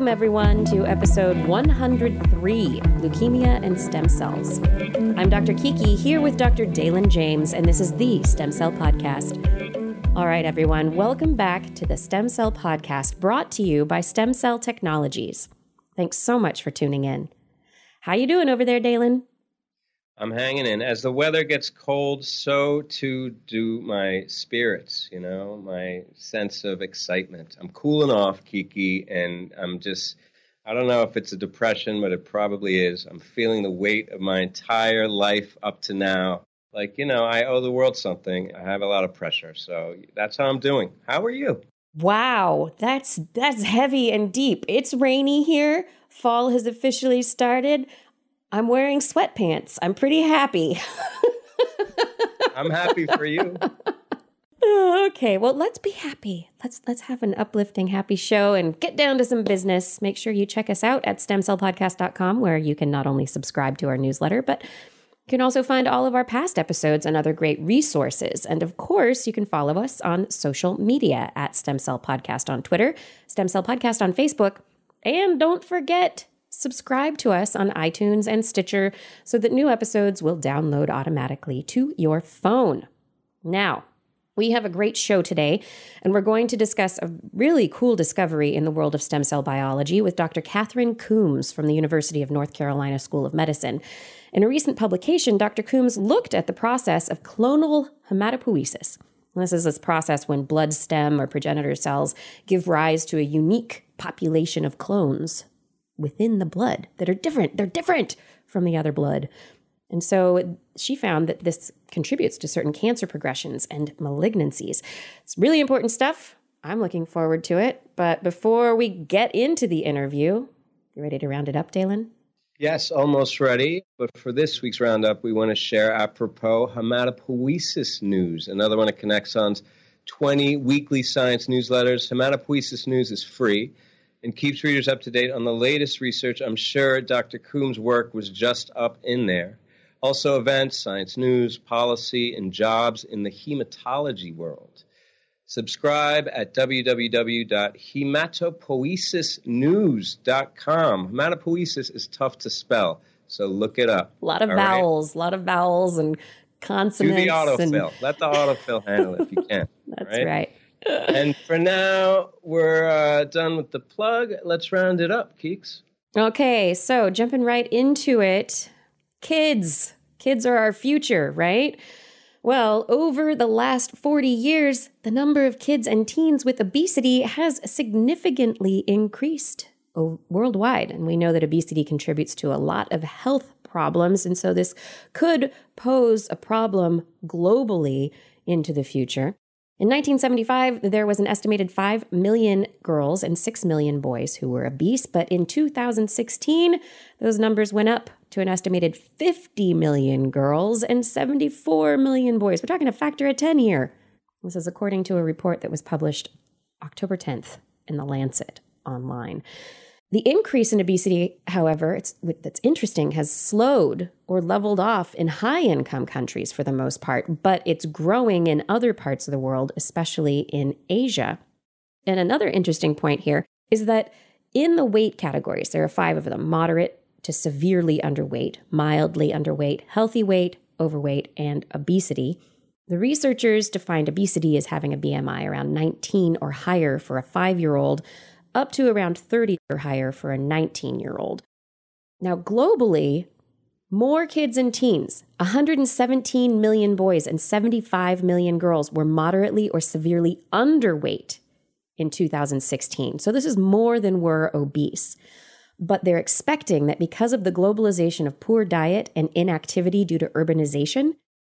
Welcome, everyone, to episode 103 Leukemia and Stem Cells. I'm Dr. Kiki here with Dr. Dalen James, and this is the Stem Cell Podcast. All right, everyone, welcome back to the Stem Cell Podcast brought to you by Stem Cell Technologies. Thanks so much for tuning in. How you doing over there, Dalen? I'm hanging in. As the weather gets cold, so too do my spirits, you know, my sense of excitement. I'm cooling off, Kiki, and I'm just, I don't know if it's a depression, but it probably is. I'm feeling the weight of my entire life up to now. Like, you know, I owe the world something. I have a lot of pressure. So that's how I'm doing. How are you? Wow, that's that's heavy and deep. It's rainy here. Fall has officially started. I'm wearing sweatpants. I'm pretty happy. I'm happy for you. okay, well, let's be happy. Let's let's have an uplifting, happy show and get down to some business. Make sure you check us out at stemcellpodcast.com where you can not only subscribe to our newsletter, but you can also find all of our past episodes and other great resources. And of course, you can follow us on social media at Stem Cell Podcast on Twitter, Stem Cell Podcast on Facebook, and don't forget subscribe to us on iTunes and Stitcher so that new episodes will download automatically to your phone. Now, we have a great show today, and we're going to discuss a really cool discovery in the world of stem cell biology with Dr. Catherine Coombs from the University of North Carolina School of Medicine. In a recent publication, Dr. Coombs looked at the process of clonal hematopoiesis. This is this process when blood stem or progenitor cells give rise to a unique population of clones within the blood that are different. They're different from the other blood. And so she found that this contributes to certain cancer progressions and malignancies. It's really important stuff. I'm looking forward to it. But before we get into the interview, you ready to round it up, Dalen? Yes, almost ready. But for this week's roundup, we want to share apropos hematopoiesis news, another one of Connexon's 20 weekly science newsletters. Hematopoiesis news is free and keeps readers up to date on the latest research. I'm sure Dr. Coombs' work was just up in there. Also, events, science news, policy, and jobs in the hematology world. Subscribe at www.hematopoiesisnews.com. Hematopoiesis is tough to spell, so look it up. A lot of vowels, a lot of vowels and consonants. Do the autofill. And... Let the autofill handle it if you can. That's right. right and for now, we're uh, done with the plug. Let's round it up, Keeks. Okay, so jumping right into it, kids. Kids are our future, right? Well, over the last 40 years, the number of kids and teens with obesity has significantly increased worldwide. And we know that obesity contributes to a lot of health problems. And so this could pose a problem globally into the future. In 1975, there was an estimated 5 million girls and 6 million boys who were obese, but in 2016, those numbers went up to an estimated 50 million girls and 74 million boys. We're talking a factor of 10 here. This is according to a report that was published October 10th in The Lancet online. The increase in obesity, however, it's that's interesting, has slowed or leveled off in high income countries for the most part, but it's growing in other parts of the world, especially in Asia. And another interesting point here is that in the weight categories, there are five of them moderate to severely underweight, mildly underweight, healthy weight, overweight, and obesity. The researchers defined obesity as having a BMI around 19 or higher for a five year old up to around 30 or higher for a 19 year old. Now, globally, more kids and teens, 117 million boys and 75 million girls, were moderately or severely underweight in 2016. So, this is more than were obese. But they're expecting that because of the globalization of poor diet and inactivity due to urbanization,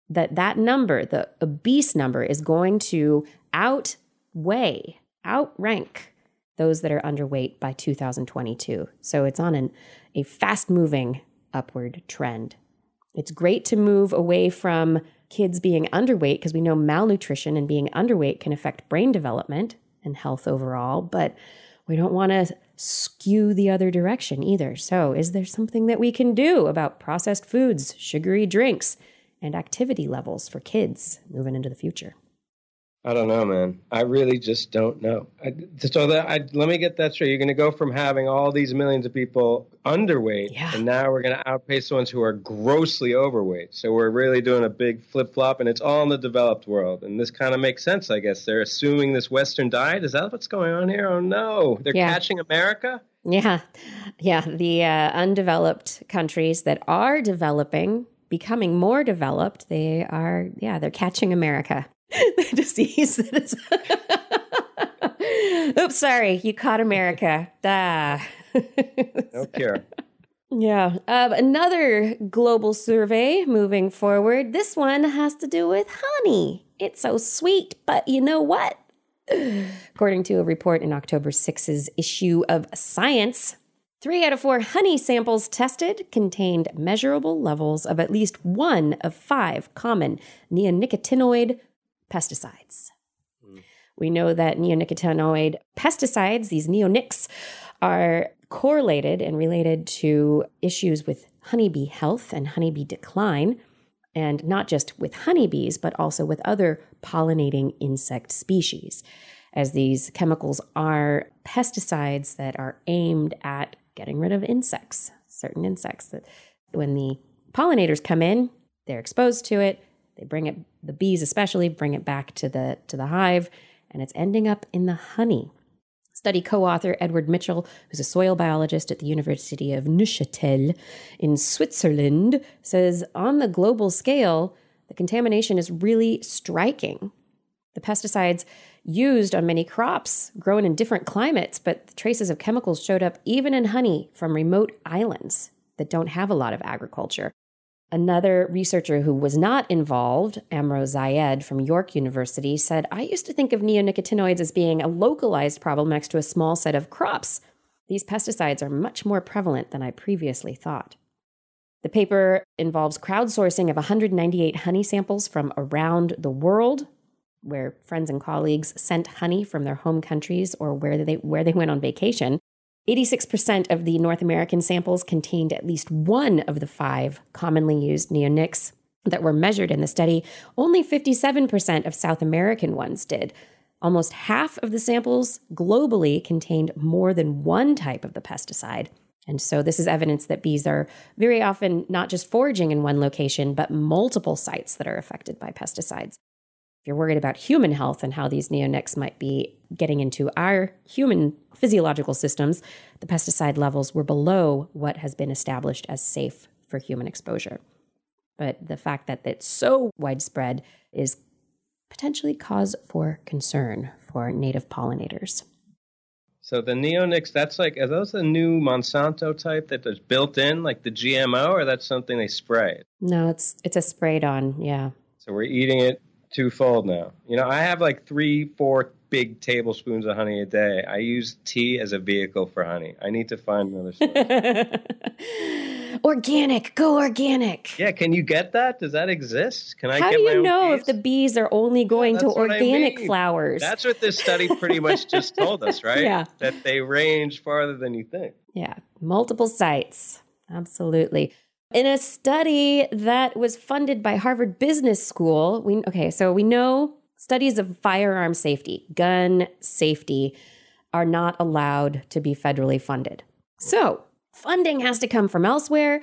that that number, the obese number, is going to outweigh, outrank those that are underweight by 2022. So it's on an, a fast moving upward trend. It's great to move away from kids being underweight because we know malnutrition and being underweight can affect brain development and health overall, but we don't want to skew the other direction either. So, is there something that we can do about processed foods, sugary drinks, and activity levels for kids moving into the future? I don't know, man. I really just don't know. I, so that I, let me get that straight. You're going to go from having all these millions of people underweight, Yeah. and now we're going to outpace the ones who are grossly overweight. So we're really doing a big flip flop, and it's all in the developed world. And this kind of makes sense, I guess. They're assuming this Western diet. Is that what's going on here? Oh no, they're Yeah. catching America. Yeah. Yeah. The uh, undeveloped countries that are developing, becoming more developed, they are, yeah, they're catching America. the disease that is. Oops, sorry. You caught America. Ah. No cure. Yeah. Um, another global survey moving forward. This one has to do with honey. It's so sweet, but you know what? According to a report in October 6's issue of Science, three out of four honey samples tested contained measurable levels of at least one of five common neonicotinoid pesticides. Hmm. We know that neonicotinoid pesticides, these neonics, are correlated and related to issues with honeybee health and honeybee decline, and not just with honeybees, but also with other pollinating insect species, as these chemicals are pesticides that are aimed at getting rid of insects, certain insects that when the pollinators come in, they're exposed to it, they bring it the bees especially bring it back to the to the hive and it's ending up in the honey. Study co author Edward Mitchell, who's a soil biologist at the University of Neuchâtel in Switzerland, says on the global scale, the contamination is really striking. The pesticides used on many crops grown in different climates, but traces of chemicals showed up even in honey from remote islands that don't have a lot of agriculture. Another researcher who was not involved, Amro Zayed from York University, said, I used to think of neonicotinoids as being a localized problem next to a small set of crops. These pesticides are much more prevalent than I previously thought. The paper involves crowdsourcing of 198 honey samples from around the world, where friends and colleagues sent honey from their home countries or where they, where they went on vacation. 86% of the North American samples contained at least one of the five commonly used neonics that were measured in the study. Only 57% of South American ones did. Almost half of the samples globally contained more than one type of the pesticide. And so, this is evidence that bees are very often not just foraging in one location, but multiple sites that are affected by pesticides. If you're worried about human health and how these neonics might be getting into our human physiological systems, the pesticide levels were below what has been established as safe for human exposure. But the fact that it's so widespread is potentially cause for concern for native pollinators. So the neonics, that's like, are those the new Monsanto type that is built in, like the GMO, or that's something they spray? No, it's it's a sprayed on, yeah. So we're eating it twofold now. You know, I have like three, four big tablespoons of honey a day. I use tea as a vehicle for honey. I need to find another source. organic, go organic. yeah, can you get that? Does that exist? Can I get that? How do you know if the bees are only going to what I organic mean. flowers? That's what this study pretty much just told us, right? Yeah. That they range farther than you think. Yeah, multiple sites. Absolutely. In a study that was funded by Harvard Business School, we okay, so we know studies of firearm safety, gun safety are not allowed to be federally funded. So, funding has to come from elsewhere.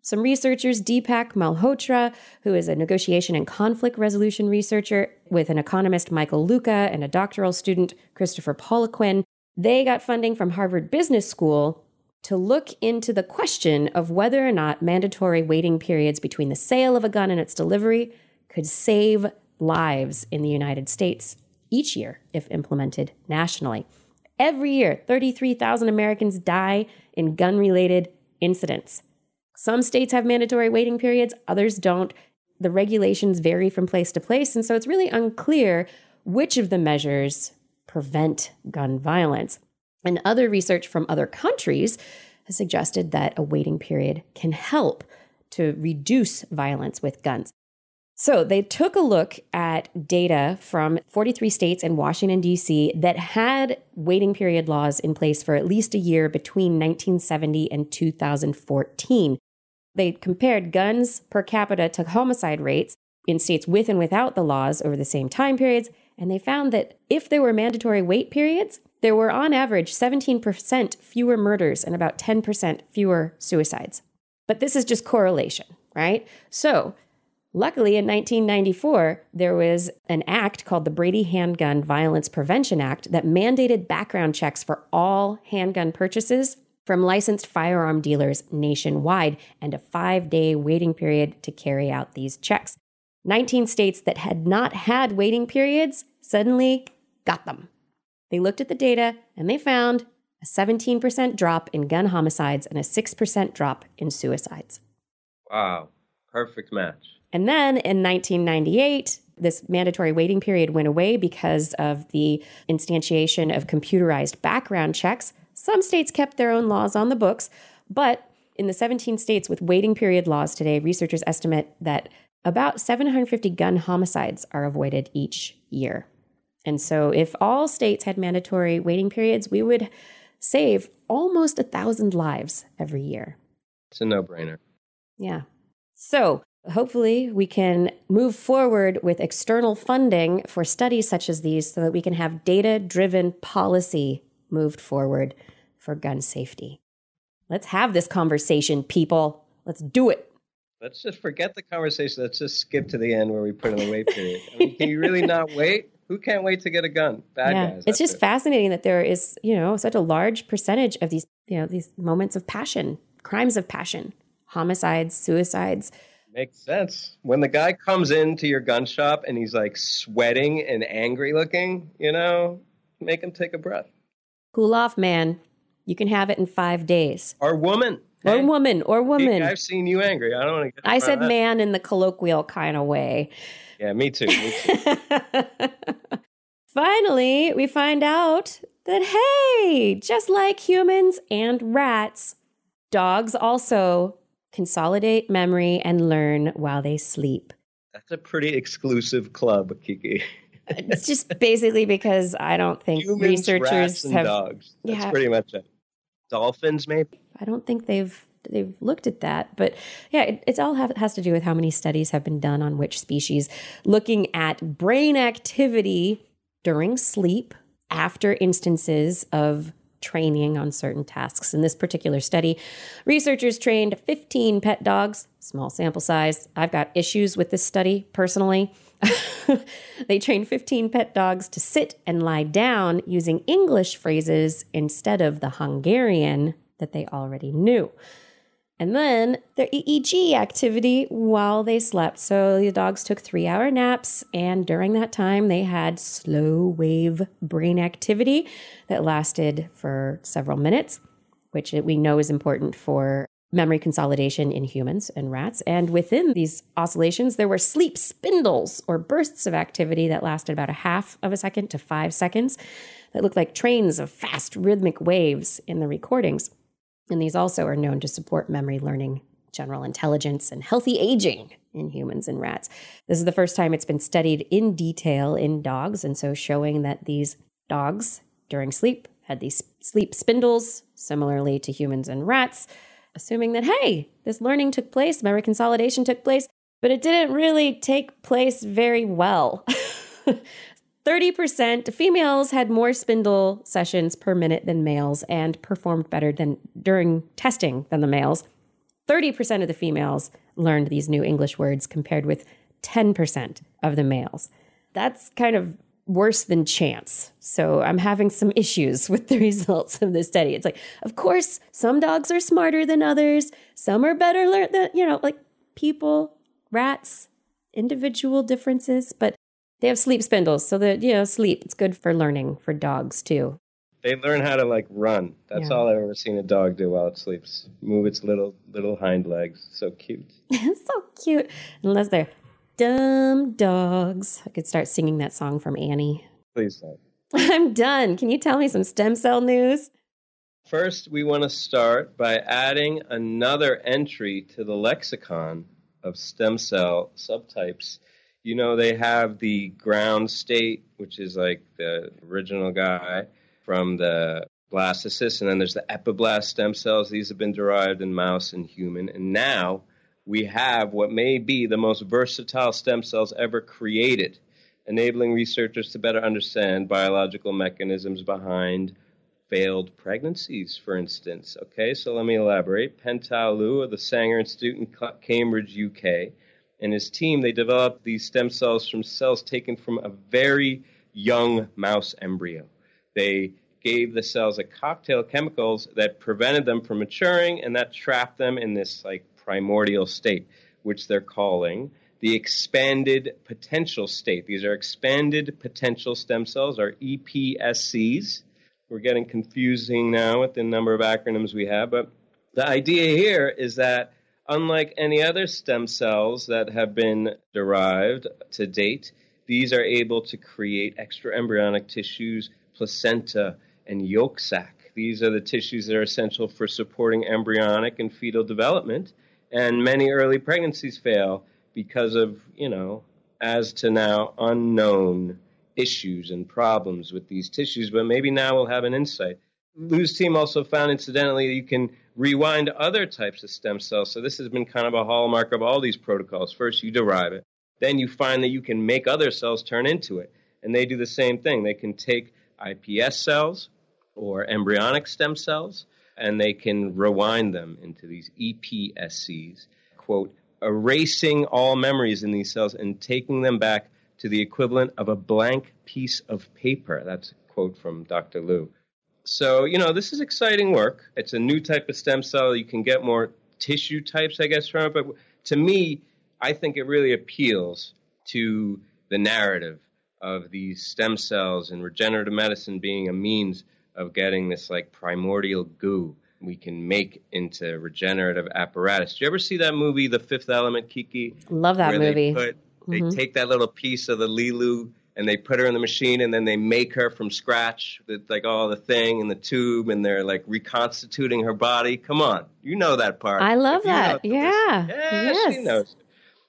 Some researchers, Deepak Malhotra, who is a negotiation and conflict resolution researcher with an economist, Michael Luca, and a doctoral student, Christopher Poliquin, they got funding from Harvard Business School to look into the question of whether or not mandatory waiting periods between the sale of a gun and its delivery could save lives in the United States each year if implemented nationally. Every year, 33,000 Americans die in gun related incidents. Some states have mandatory waiting periods, others don't. The regulations vary from place to place, and so it's really unclear which of the measures prevent gun violence. And other research from other countries has suggested that a waiting period can help to reduce violence with guns. So they took a look at data from 43 states and Washington, D.C. that had waiting period laws in place for at least a year between 1970 and 2014. They compared guns per capita to homicide rates in states with and without the laws over the same time periods And they found that if there were mandatory wait periods, there were on average 17% fewer murders and about 10% fewer suicides. But this is just correlation, right? So, luckily in 1994, there was an act called the Brady Handgun Violence Prevention Act that mandated background checks for all handgun purchases from licensed firearm dealers nationwide and a five day waiting period to carry out these checks. 19 states that had not had waiting periods suddenly got them. They looked at the data and they found a 17% drop in gun homicides and a 6% drop in suicides. Wow, perfect match. And then in 1998, this mandatory waiting period went away because of the instantiation of computerized background checks. Some states kept their own laws on the books, but in the 17 states with waiting period laws today, researchers estimate that about 750 gun homicides are avoided each year. And so, if all states had mandatory waiting periods, we would save almost a thousand lives every year. It's a no brainer. Yeah. So, hopefully, we can move forward with external funding for studies such as these so that we can have data driven policy moved forward for gun safety. Let's have this conversation, people. Let's do it. Let's just forget the conversation. Let's just skip to the end where we put in the wait period. I mean, can you really not wait? Who can't wait to get a gun? Bad yeah. guys. It's just it. fascinating that there is, you know, such a large percentage of these, you know, these moments of passion, crimes of passion, homicides, suicides. Makes sense. When the guy comes into your gun shop and he's like sweating and angry looking, you know, make him take a breath. Cool off, man. You can have it in five days. Or woman. Or woman. Or woman. I've seen you angry. I don't want to get I said man in the colloquial kind of way. Yeah, me too. Me too. Finally, we find out that, hey, just like humans and rats, dogs also consolidate memory and learn while they sleep. That's a pretty exclusive club, Kiki. Uh, it's just basically because I don't think Humans, researchers and have dogs. That's yeah, pretty much it. Dolphins, maybe. I don't think they've they've looked at that. But yeah, it, it's all have, has to do with how many studies have been done on which species, looking at brain activity during sleep after instances of training on certain tasks. In this particular study, researchers trained 15 pet dogs, small sample size. I've got issues with this study personally. they trained 15 pet dogs to sit and lie down using English phrases instead of the Hungarian that they already knew and then their EEG activity while they slept. So the dogs took three hour naps, and during that time, they had slow wave brain activity that lasted for several minutes, which we know is important for memory consolidation in humans and rats. And within these oscillations, there were sleep spindles or bursts of activity that lasted about a half of a second to five seconds that looked like trains of fast rhythmic waves in the recordings. And these also are known to support memory learning, general intelligence, and healthy aging in humans and rats. This is the first time it's been studied in detail in dogs, and so showing that these dogs during sleep had these sleep spindles, similarly to humans and rats, assuming that, hey, this learning took place, memory consolidation took place, but it didn't really take place very well. 30% females had more spindle sessions per minute than males and performed better than during testing than the males. 30% of the females learned these new English words compared with 10% of the males. That's kind of worse than chance. So I'm having some issues with the results of this study. It's like, of course, some dogs are smarter than others, some are better learned than, you know, like people, rats, individual differences, but they have sleep spindles, so that you know, sleep. It's good for learning for dogs too. They learn how to like run. That's yeah. all I've ever seen a dog do while it sleeps. Move its little little hind legs. So cute. so cute. Unless they're dumb dogs. I could start singing that song from Annie. Please don't. I'm done. Can you tell me some stem cell news? First, we want to start by adding another entry to the lexicon of stem cell subtypes you know, they have the ground state, which is like the original guy from the blastocyst, and then there's the epiblast stem cells. These have been derived in mouse and human. And now we have what may be the most versatile stem cells ever created. enabling researchers to better understand biological mechanisms behind failed pregnancies, for instance. Okay, so let me elaborate. Pentao Liu of the Sanger Institute in Cambridge, UK, and his team, they developed these stem cells from cells taken from a very young mouse embryo. They gave the cells a cocktail of chemicals that prevented them from maturing and that trapped them in this like primordial state, which they're calling the expanded potential state. These are expanded potential stem cells, or EPSCs. We're getting confusing now with the number of acronyms we have, but the idea here is that unlike any other stem cells that have been derived to date, these are able to create extra embryonic tissues, placenta, and yolk sac. These are the tissues that are essential for supporting embryonic and fetal development. And many early pregnancies fail because of, you know, as to now unknown issues and problems with these tissues, but maybe now we'll have an insight. Liu's team also found, incidentally, that you can rewind other types of stem cells. So this has been kind of a hallmark of all these protocols. First, you derive it. Then you find that you can make other cells turn into it. And they do the same thing. They can take iPS cells or embryonic stem cells, and they can rewind them into these EPSCs, quote, erasing all memories in these cells and taking them back to the equivalent of a blank piece of paper. That's a quote from Dr. Liu. So, you know, this is exciting work. It's a new type of stem cell. You can get more tissue types, I guess, from it. But to me, I think it really appeals to the narrative of these stem cells and regenerative medicine being a means of getting this like primordial goo we can make into regenerative apparatus. Do you ever see that movie, The Fifth Element, Kiki? Love that movie. They, put, they mm-hmm. take that little piece of the Leeloo and they put her in the machine and then they make her from scratch with like all the thing and the tube and they're like reconstituting her body. Come on, you know that part. I love that. Yeah. yeah, yes. she knows.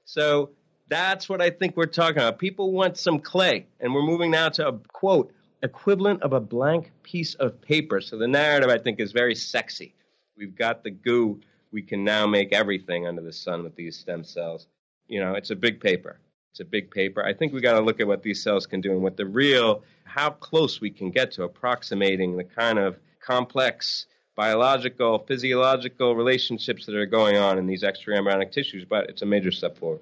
So that's what I think we're talking about. People want some clay, and we're moving now to a quote equivalent of a blank piece of paper. So the narrative, I think, is very sexy. We've got the goo. We can now make everything under the sun with these stem cells. You know, it's a big paper. It's a big paper. I think we got to look at what these cells can do and what the real, how close we can get to approximating the kind of complex biological, physiological relationships that are going on in these extra embryonic tissues. But it's a major step forward.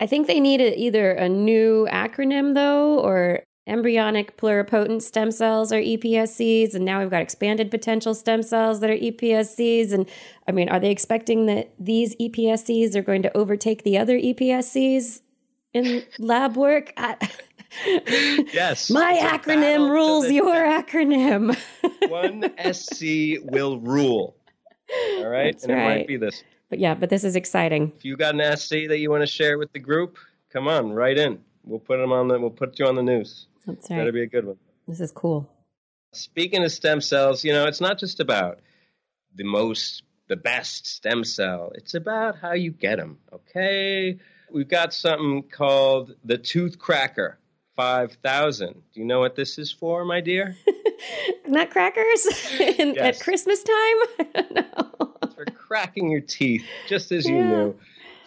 I think they need a, either a new acronym, though, or embryonic pluripotent stem cells are EPSCs, and now we've got expanded potential stem cells that are EPSCs. And I mean, are they expecting that these EPSCs are going to overtake the other EPSCs in lab work? yes. My acronym rules your acronym. One SC will rule. All right. That's and right. it might be this. But yeah, but this is exciting. If you got an SC that you want to share with the group, come on, write in. We'll put them on the. We'll put you on the news. That's right. That'll be a good one. This is cool. Speaking of stem cells, you know, it's not just about the most, the best stem cell. It's about how you get them. Okay, we've got something called the Tooth Cracker 5000. Do you know what this is for, my dear? Nutcrackers In, yes. at Christmas time? no. It's for cracking your teeth, just as yeah. you knew.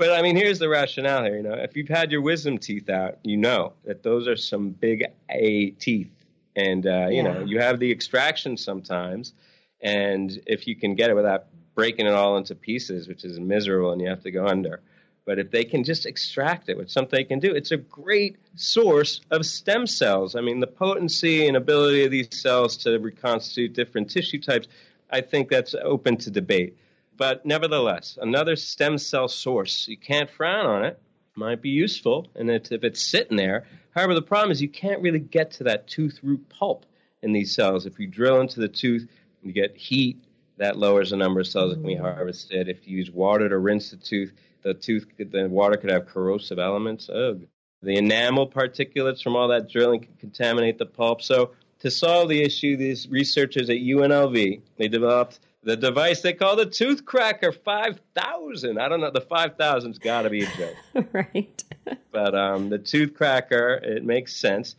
But I mean, here's the rationale here. You know, if you've had your wisdom teeth out, you know that those are some big A teeth, and uh, you know you have the extraction sometimes, and if you can get it without breaking it all into pieces, which is miserable, and you have to go under. But if they can just extract it, which something they can do, it's a great source of stem cells. I mean, the potency and ability of these cells to reconstitute different tissue types, I think that's open to debate. But nevertheless, another stem cell source, you can't frown on it, might be useful, and if it's sitting there. However, the problem is you can't really get to that tooth root pulp in these cells. If you drill into the tooth, you get heat, that lowers the number of cells that can be mm. harvested. If you use water to rinse the tooth, the tooth, the water could have corrosive elements. Ugh. The enamel particulates from all that drilling can contaminate the pulp. So to solve the issue, these researchers at UNLV, they developed the device they call the Tooth Cracker 5000. I don't know. The 5000's got to be a joke. right. but um, the Tooth Cracker, it makes sense.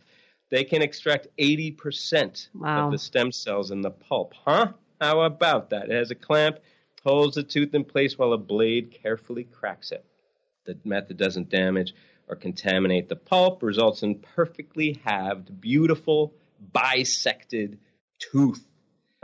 They can extract 80% wow. of the stem cells in the pulp. Huh? How about that? It has a clamp, holds the tooth in place while a blade carefully cracks it. The method doesn't damage or contaminate the pulp results in perfectly halved, beautiful, bisected tooth.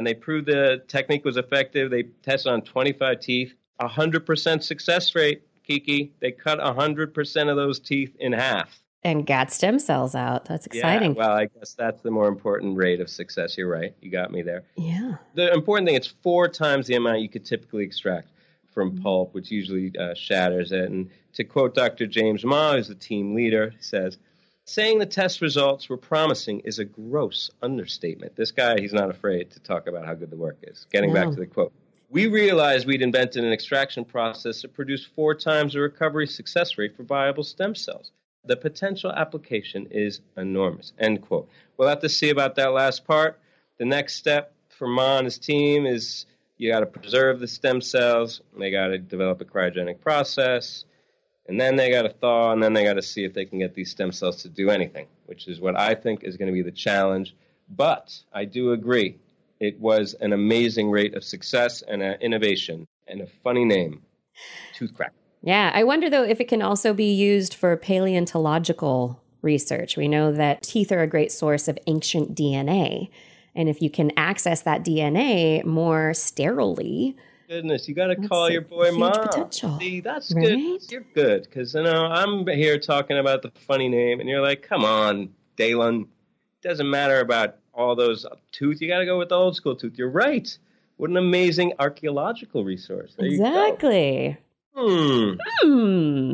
And they proved the technique was effective. They tested on 25 teeth, 100% success rate, Kiki. They cut 100% of those teeth in half. And got stem cells out. That's exciting. Yeah, well, I guess that's the more important rate of success. You're right. You got me there. Yeah. The important thing, it's four times the amount you could typically extract from mm-hmm. pulp, which usually uh, shatters it. And to quote Dr. James Mah, who's the team leader, he says, Saying the test results were promising is a gross understatement. This guy, he's not afraid to talk about how good the work is. Getting back to the quote. We realized we'd invented an extraction process that produced four times the recovery success rate for viable stem cells. The potential application is enormous. End quote. We'll have to see about that last part. The next step for Mah and his team is you got to preserve the stem cells. They got to develop a cryogenic process. And then they got to thaw, and then they got to see if they can get these stem cells to do anything, which is what I think is going to be the challenge. But I do agree, it was an amazing rate of success and an innovation and a funny name, Tooth Crack. Yeah, I wonder though if it can also be used for paleontological research. We know that teeth are a great source of ancient DNA. And if you can access that DNA more sterilely, goodness, you got to call your boy mom. Potential, See, that's right? good. You're good because you know I'm here talking about the funny name, and you're like, "Come on, Dalen, doesn't matter about all those tooth. You got to go with the old school tooth." You're right. What an amazing archaeological resource. There exactly. Hmm. Hmm.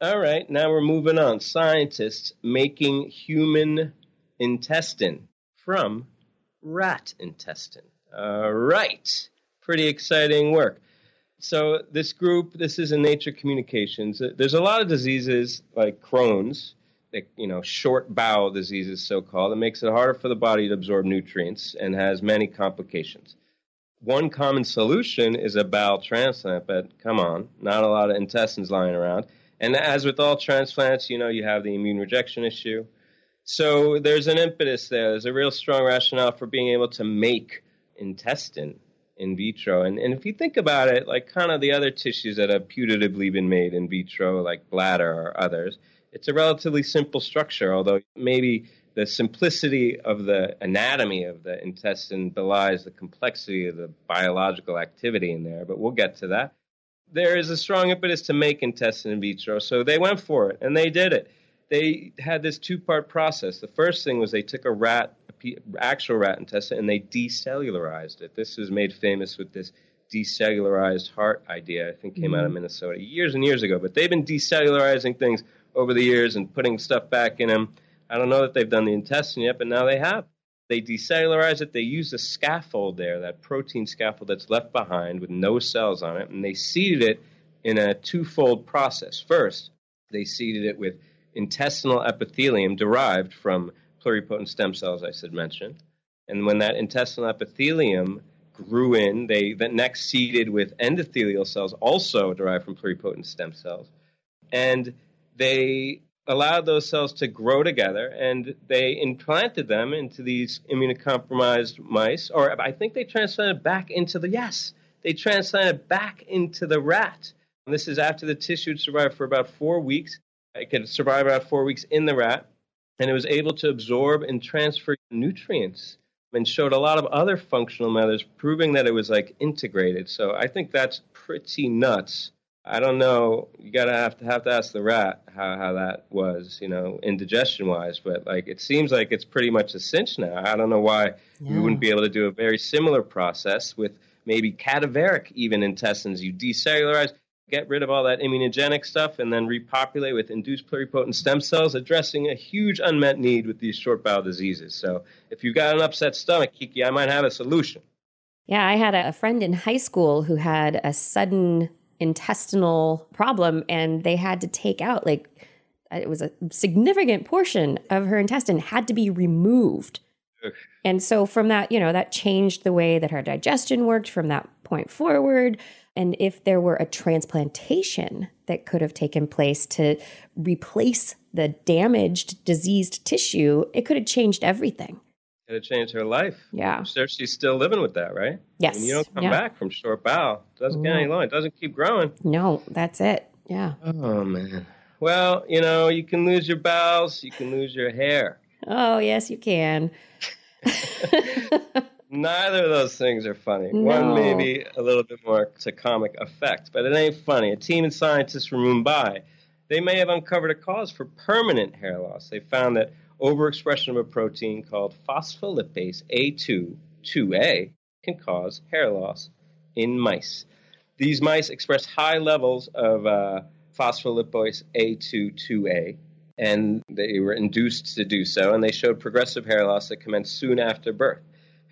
All right, now we're moving on. Scientists making human intestine from rat intestine. All right. Pretty exciting work. So, this group, this is in Nature Communications. There's a lot of diseases like Crohn's, like, you know, short bowel diseases, so called, that makes it harder for the body to absorb nutrients and has many complications one common solution is a bowel transplant, but come on, not a lot of intestines lying around. And as with all transplants, you know, you have the immune rejection issue. So there's an impetus there. There's a real strong rationale for being able to make intestine in vitro. And, and if you think about it, like kind of the other tissues that have putatively been made in vitro, like bladder or others, it's a relatively simple structure, although maybe the simplicity of the anatomy of the intestine belies the complexity of the biological activity in there, but we'll get to that. There is a strong impetus to make intestine in vitro, so they went for it and they did it. They had this two part process. The first thing was they took a rat, actual rat intestine, and they decellularized it. This was made famous with this decellularized heart idea, I think came mm-hmm. out of mm-hmm. Minnesota years and years ago. But they've been decellularizing things over the years and putting stuff back in them I don't know that they've done the intestine yet, but now they have. They decellularize it. They use a scaffold there, that protein scaffold that's left behind with no cells on it, and they seeded it in a twofold process. First, they seeded it with intestinal epithelium derived from pluripotent stem cells, I said mentioned. And when that intestinal epithelium grew in, they then next seeded with endothelial cells, also derived from pluripotent stem cells. And they allowed those cells to grow together and they implanted them into these immunocompromised mice or i think they transplanted back into the yes they transplanted back into the rat and this is after the tissue had survived for about four weeks it could survive about four weeks in the rat and it was able to absorb and transfer nutrients and showed a lot of other functional methods proving that it was like integrated so i think that's pretty nuts I don't know. You gotta have to have to ask the rat how, how that was, you know, indigestion wise. But like, it seems like it's pretty much a cinch now. I don't know why yeah. we wouldn't be able to do a very similar process with maybe cadaveric even intestines. You decellularize, get rid of all that immunogenic stuff, and then repopulate with induced pluripotent stem cells, addressing a huge unmet need with these short bowel diseases. So if you've got an upset stomach, Kiki, I might have a solution. Yeah, I had a friend in high school who had a sudden intestinal problem and they had to take out like uh, it was a significant portion of her intestine had to be removed. And so from that, you know, that changed the way that her digestion worked from that point forward. And if there were a transplantation that could have taken place to replace the damaged, diseased tissue, it could have changed everything. It have changed her life. Yeah. Sure, she's still living with that, right? Yes. I mean, you don't come yeah. back from short bowel. It doesn't get any mm. longer. It doesn't keep growing. No, that's it. Yeah. Oh, man. Well, you know, you can lose your bowels, you can lose your hair. Oh, yes, you can. Neither of those things are funny. No. One may be a little bit more to comic effect, but it ain't funny. A team of scientists from Mumbai, they may have uncovered a cause for permanent hair loss. They found that overexpression of a protein called phospholipase A2 2A can cause hair loss in mice. These mice express high levels of uh, phospholipase A2 2A, and they were induced to do so, and they showed progressive hair loss that commenced soon after birth.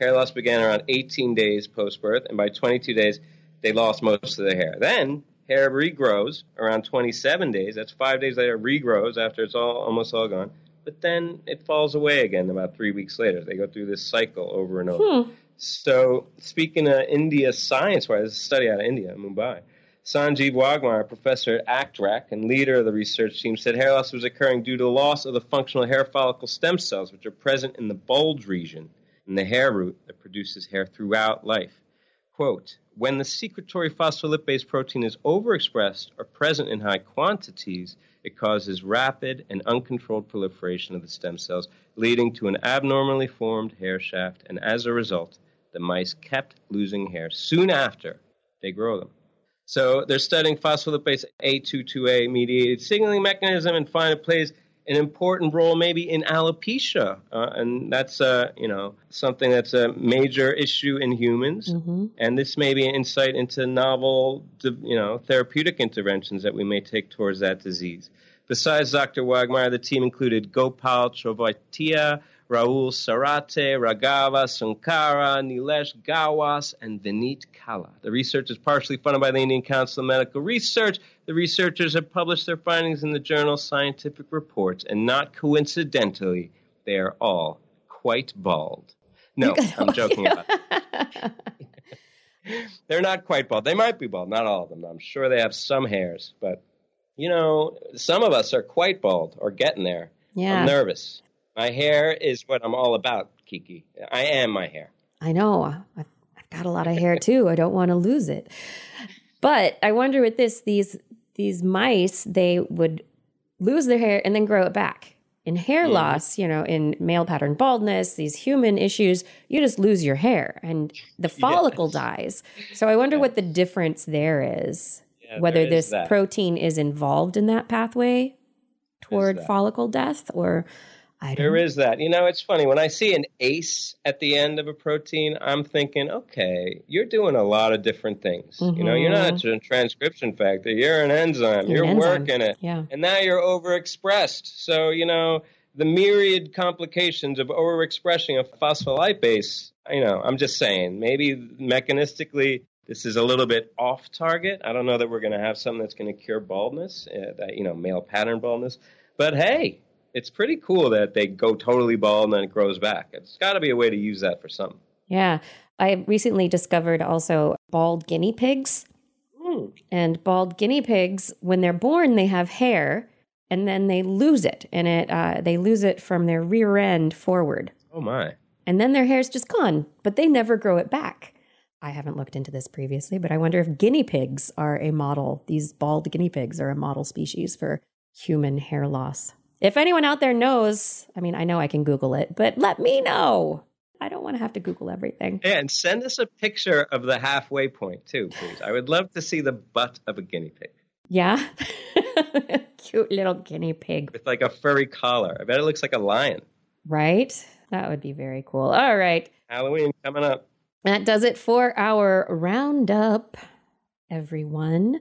Hair loss began around 18 days post birth, and by 22 days, they lost most of their hair. Then hair regrows around 27 days. That's five days later, regrows after it's all almost all gone. But then it falls away again about three weeks later. They go through this cycle over and over. Hmm. So, speaking of India science, wise, this is a study out of India, Mumbai. Sanjeev Waghmare, professor at ACTREC and leader of the research team, said hair loss was occurring due to the loss of the functional hair follicle stem cells, which are present in the bulge region in the hair root that produces hair throughout life. Quote, when the secretory phospholipase protein is overexpressed or present in high quantities, it causes rapid and uncontrolled proliferation of the stem cells, leading to an abnormally formed hair shaft, and as a result, the mice kept losing hair soon after they grow them. So they're studying phospholipase A22A mediated signaling mechanism and find it plays an important role maybe in alopecia, uh, and that's uh, you know something that's a major issue in humans. hmm And this may be an insight into novel, you know, therapeutic interventions that we may take towards that disease. Besides Dr. Waghmare, the team included Gopal Chovatiya, Rahul Sarate, Raghava Sunkara, Nilesh Gawas, and Vineet Kala. The research is partially funded by the Indian Council of Medical Research. The researchers have published their findings in the journal Scientific Reports, and not coincidentally, they are all quite bald. No, I'm joking about that. They're not quite bald. They might be bald, not all of them. I'm sure they have some hairs, but you know, some of us are quite bald or getting there. Yeah. I'm nervous. My hair is what I'm all about, Kiki. I am my hair. I know. I've, I've got a lot of hair too. I don't want to lose it. But I wonder with this, these these mice, they would lose their hair and then grow it back. In hair Mhm. loss, you know, in male pattern baldness, these human issues, you just lose your hair and the follicle Yes. dies. So I wonder what the difference there is. Yeah, whether there is this that. protein is involved in that pathway toward that. follicle death or There is that. You know, it's funny. When I see an ACE at the end of a protein, I'm thinking, okay, you're doing a lot of different things. You know, you're not a transcription factor, you're an enzyme, You're you're, an enzyme. working it. Yeah. And now you're overexpressed. So, you know, the myriad complications of overexpressing of phospholipase, you know, I'm just saying, maybe mechanistically, this is a little bit off target. I don't know that we're going to have something that's going to cure baldness, uh, that, you know, male pattern baldness. But hey, it's pretty cool that they go totally bald and then it grows back. It's got to be a way to use that for something. Yeah. I recently discovered also bald guinea pigs. Hmm. And bald guinea pigs, when they're born, they have hair and then they lose it. And it uh, they lose it from their rear end forward. Oh, my. And then their hair's just gone, but they never grow it back. I haven't looked into this previously, but I wonder if guinea pigs are a model. These bald guinea pigs are a model species for human hair loss. If anyone out there knows, I mean, I know I can Google it, but let me know. I don't want to have to Google everything. And send us a picture of the halfway point, too, please. I would love to see the butt of a guinea pig Yeah. Cute little guinea pig, with like a furry collar. I bet it looks like a lion. right? That would be very cool. All right. Halloween coming up. That does it for our roundup, everyone.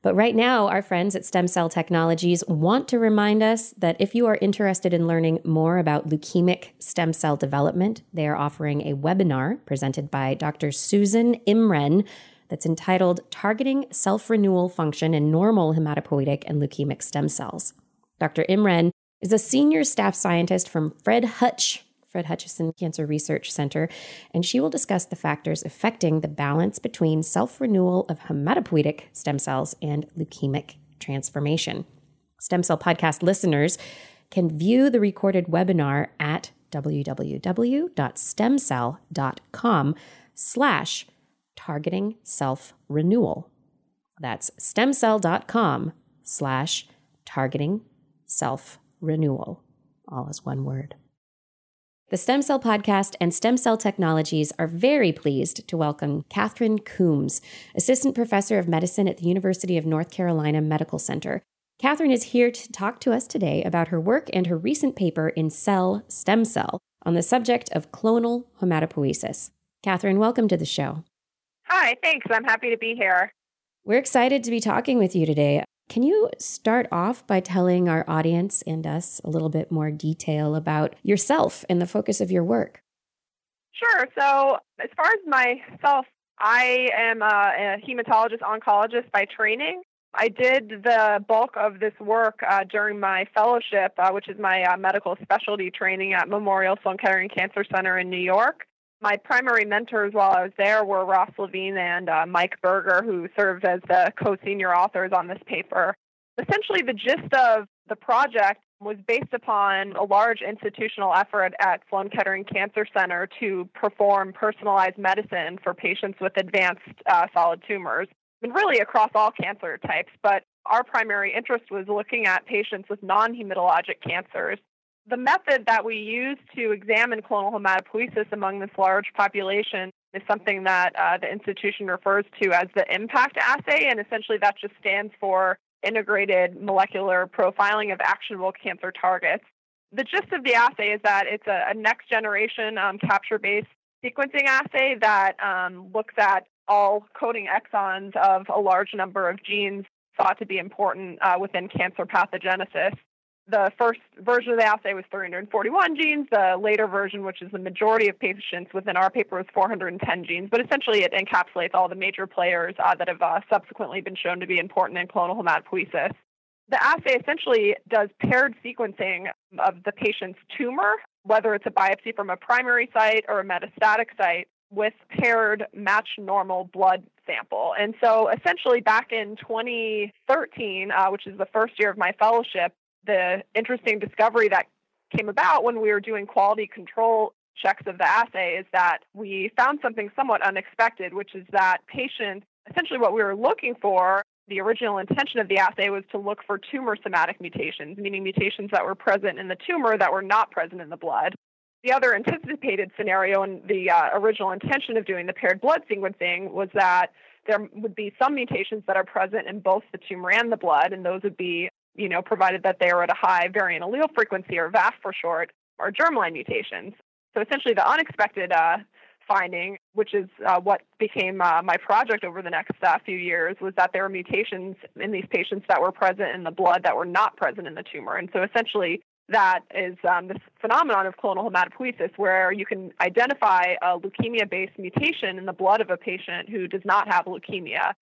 But right now, our friends at Stem Cell Technologies want to remind us that if you are interested in learning more about leukemic stem cell development, they are offering a webinar presented by Dr. Susan Imren that's entitled Targeting Self Renewal Function in Normal Hematopoietic and Leukemic Stem Cells. Dr. Imren is a senior staff scientist from Fred Hutch Fred Hutchinson Cancer Research Center, and she will discuss the factors affecting the balance between self renewal of hematopoietic stem cells and leukemic transformation. Stem Cell Podcast listeners can view the recorded webinar at www.stemcell.com slash targeting self renewal. That's stemcell.com slash targeting self renewal, all as one word. The Stem Cell Podcast and Stem Cell Technologies are very pleased to welcome Catherine Coombs, Assistant Professor of Medicine at the University of North Carolina Medical Center. Catherine is here to talk to us today about her work and her recent paper in Cell Stem Cell on the subject of clonal hematopoiesis. Catherine, welcome to the show. Hi, thanks. I'm happy to be here. We're excited to be talking with you today. Can you start off by telling our audience and us a little bit more detail about yourself and the focus of your work? Sure. So, as far as myself, I am a, a hematologist oncologist by training. I did the bulk of this work uh, during my fellowship, uh, which is my uh, medical specialty training at Memorial Sloan Kettering Cancer Center in New York. My primary mentors while I was there were Ross Levine and uh, Mike Berger, who served as the co senior authors on this paper. Essentially, the gist of the project was based upon a large institutional effort at Sloan Kettering Cancer Center to perform personalized medicine for patients with advanced uh, solid tumors, and really across all cancer types. But our primary interest was looking at patients with non hematologic cancers the method that we use to examine clonal hematopoiesis among this large population is something that uh, the institution refers to as the IMPACT assay, and essentially that just stands for Integrated Molecular Profiling of Actionable Cancer Targets. The gist of the assay is that it's a, a next generation um, capture based sequencing assay that um, looks at all coding exons of a large number of genes thought to be important uh, within cancer pathogenesis the first version of the assay was 341 genes. The later version, which is the majority of patients within our paper, was 410 genes. But essentially, it encapsulates all the major players uh, that have uh, subsequently been shown to be important in clonal hematopoiesis. The assay essentially does paired sequencing of the patient's tumor, whether it's a biopsy from a primary site or a metastatic site, with paired match normal blood sample. And so essentially back in 2013, uh, which is the first year of my fellowship, the interesting discovery that came about when we were doing quality control checks of the assay is that we found something somewhat unexpected, which is that patients, essentially what we were looking for, the original intention of the assay was to look for tumor somatic mutations, meaning mutations that were present in the tumor that were not present in the blood. The other anticipated scenario and the uh, original intention of doing the paired blood sequencing was that there would be some mutations that are present in both the tumor and the blood, and those would be you know, provided that they are at a high variant allele frequency, or VAF for short, or germline mutations. So essentially, the unexpected uh, finding, which is uh, what became uh, my project over the next uh, few years, was that there were mutations in these patients that were present in the blood that were not present in the tumor. And so essentially, that is um, this phenomenon of clonal hematopoiesis, where you can identify a leukemia based mutation in the blood of a patient who does not have leukemia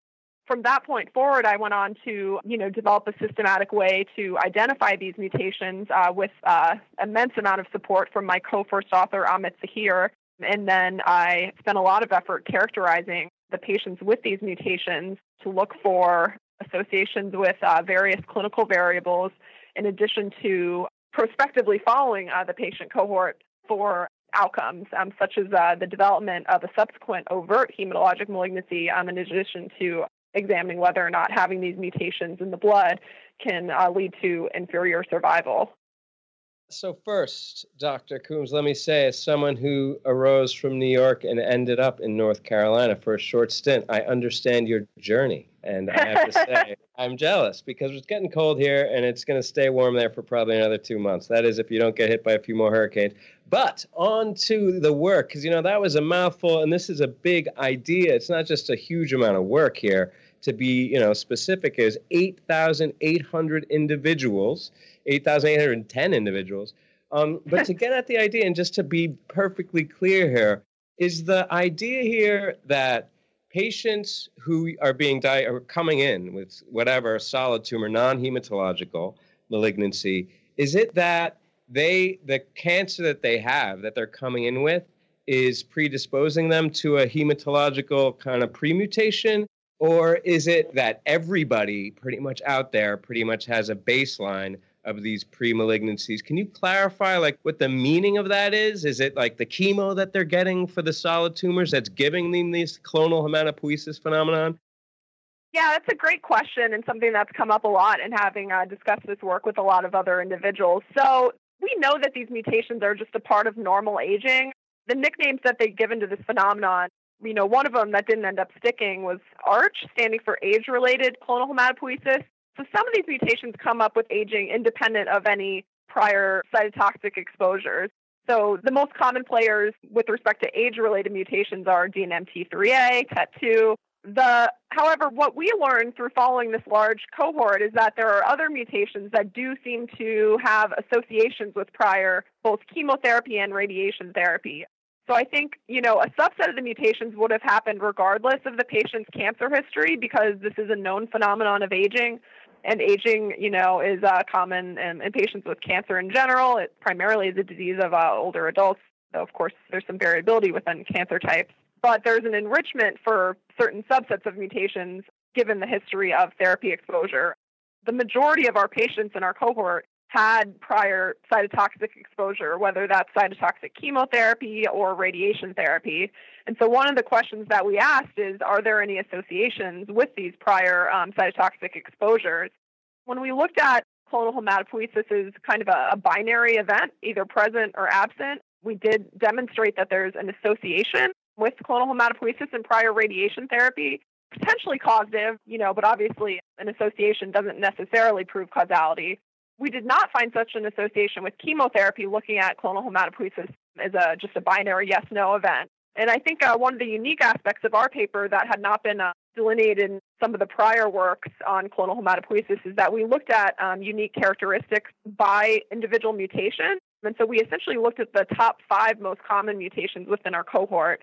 from that point forward, I went on to, you know, develop a systematic way to identify these mutations uh, with uh, immense amount of support from my co-first author, Ahmet Zehir. And then I spent a lot of effort characterizing the patients with these mutations to look for associations with uh, various clinical variables, in addition to prospectively following uh, the patient cohort for outcomes, um, such as uh, the development of a subsequent overt hematologic malignancy, um, in addition to examining whether or not having these mutations in the blood can uh, lead to inferior survival. So, first, Dr. Coombs, let me say, as someone who arose from New York and ended up in North Carolina for a short stint, I understand your journey. And I have to say, I'm jealous because it's getting cold here and it's going to stay warm there for probably another two months. That is, if you don't get hit by a few more hurricanes. But on to the work, because, you know, that was a mouthful, and this is a big idea. It's not just a huge amount of work here to be you know specific is 8,800 individuals, 8,810 individuals. Um, but to get at the idea and just to be perfectly clear here, is the idea here that patients who are being di- are coming in with whatever solid tumor, non-hematological malignancy, is it that they the cancer that they have that they're coming in with is predisposing them to a hematological kind of premutation or is it that everybody pretty much out there pretty much has a baseline of these pre-malignancies? Can you clarify like what the meaning of that is? Is it like the chemo that they're getting for the solid tumors that's giving them this clonal hematopoiesis phenomenon? Yeah, that's a great question and something that's come up a lot in having uh, discussed this work with a lot of other individuals. So we know that these mutations are just a part of normal aging. The nicknames that they've given to this phenomenon, you know, one of them that didn't end up sticking was ARCH, standing for age-related clonal hematopoiesis. So some of these mutations come up with aging independent of any prior cytotoxic exposures. So the most common players with respect to age-related mutations are DNMT3A, TET2, the, however, what we learned through following this large cohort is that there are other mutations that do seem to have associations with prior both chemotherapy and radiation therapy. So I think, you know, a subset of the mutations would have happened regardless of the patient's cancer history because this is a known phenomenon of aging. And aging, you know, is uh, common in, in, patients with cancer in general. It primarily is a disease of uh, older adults. Though, of course, there's some variability within cancer types but there's an enrichment for certain subsets of mutations given the history of therapy exposure. The majority of our patients in our cohort had prior cytotoxic exposure, whether that's cytotoxic chemotherapy or radiation therapy. And so, one of the questions that we asked is Are there any associations with these prior um, cytotoxic exposures? When we looked at clonal hematopoiesis as kind of a, a binary event, either present or absent, we did demonstrate that there's an association with clonal hematopoiesis and prior radiation therapy, potentially causative, you know, but obviously an association doesn't necessarily prove causality. We did not find such an association with chemotherapy looking at clonal hematopoiesis as a just a binary yes no event. And I think uh, one of the unique aspects of our paper that had not been uh, delineated in some of the prior works on clonal hematopoiesis is that we looked at um, unique characteristics by individual mutation. And so we essentially looked at the top five most common mutations within our cohort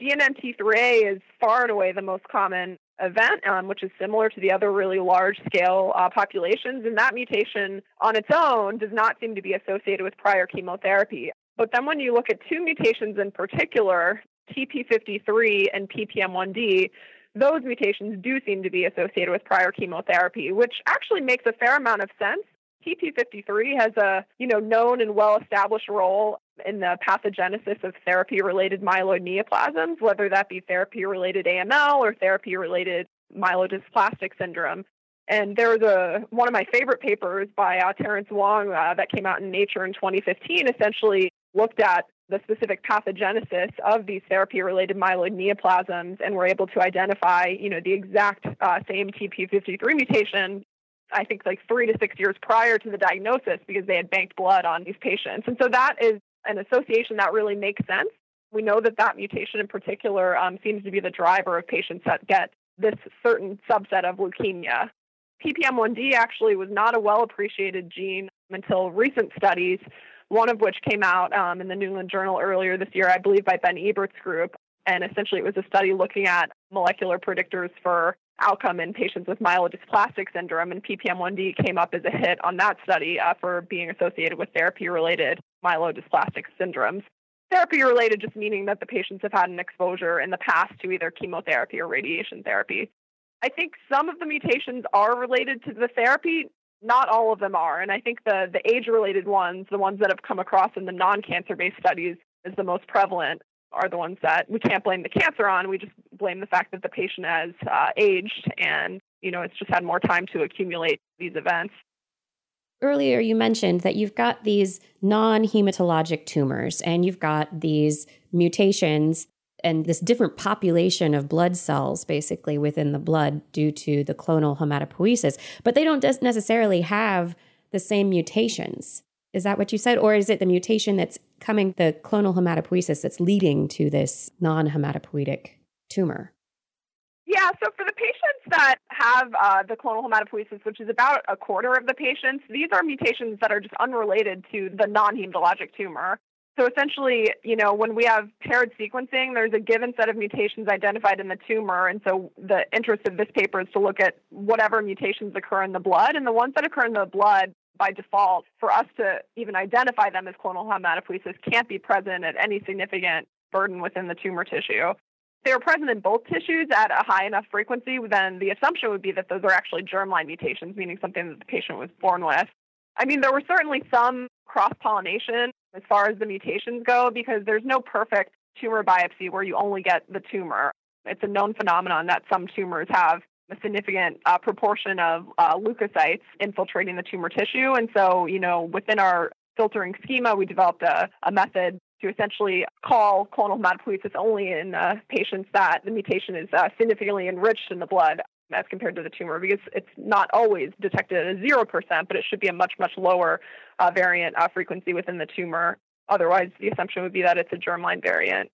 DNMT3A is far and away the most common event, um, which is similar to the other really large scale uh, populations. And that mutation on its own does not seem to be associated with prior chemotherapy. But then when you look at two mutations in particular, TP53 and PPM1D, those mutations do seem to be associated with prior chemotherapy, which actually makes a fair amount of sense TP53 has a, you know, known and well-established role in the pathogenesis of therapy-related myeloid neoplasms, whether that be therapy-related AML or therapy-related myelodysplastic syndrome. And there was a one of my favorite papers by uh, Terrence Wong uh, that came out in Nature in 2015. Essentially, looked at the specific pathogenesis of these therapy-related myeloid neoplasms, and were able to identify, you know, the exact uh, same TP53 mutation I think like three to six years prior to the diagnosis because they had banked blood on these patients. And so that is an association that really makes sense. We know that that mutation in particular um, seems to be the driver of patients that get this certain subset of leukemia. PPM1D actually was not a well appreciated gene until recent studies, one of which came out um, in the New England Journal earlier this year, I believe, by Ben Ebert's group. And essentially, it was a study looking at molecular predictors for outcome in patients with myelodysplastic syndrome, and PPM1D came up as a hit on that study uh, for being associated with therapy related myelodysplastic syndromes. Therapy related just meaning that the patients have had an exposure in the past to either chemotherapy or radiation therapy. I think some of the mutations are related to the therapy, not all of them are. And I think the, the age related ones, the ones that have come across in the non cancer based studies, is the most prevalent are the ones that we can't blame the cancer on. We just blame the fact that the patient has uh, aged and, you know, it's just had more time to accumulate these events. Earlier, you mentioned that you've got these non hematologic tumors and you've got these mutations and this different population of blood cells basically within the blood due to the clonal hematopoiesis, but they don't necessarily have the same mutations. Is that what you said? Or is it the mutation that's coming, the clonal hematopoiesis that's leading to this non hematopoietic tumor? Yeah, so for the patients that have uh, the clonal hematopoiesis, which is about a quarter of the patients, these are mutations that are just unrelated to the non hematologic tumor. So essentially, you know, when we have paired sequencing, there's a given set of mutations identified in the tumor. And so the interest of this paper is to look at whatever mutations occur in the blood. And the ones that occur in the blood by default, for us to even identify them as clonal hematopoiesis can't be present at any significant burden within the tumor tissue. They are present in both tissues at a high enough frequency, then the assumption would be that those are actually germline mutations, meaning something that the patient was born with. I mean, there was certainly some cross pollination as far as the mutations go because there's no perfect tumor biopsy where you only get the tumor. It's a known phenomenon that some tumors have a significant uh, proportion of uh, leukocytes infiltrating the tumor tissue. And so, you know, within our filtering schema, we developed a, a method to essentially call clonal hematopoiesis only in uh, patients that the mutation is uh, significantly enriched in the blood as compared to the tumor because it's not always detected at a 0%, but it should be a much, much lower uh, variant uh, frequency within the tumor. Otherwise, the assumption would be that it's a germline variant.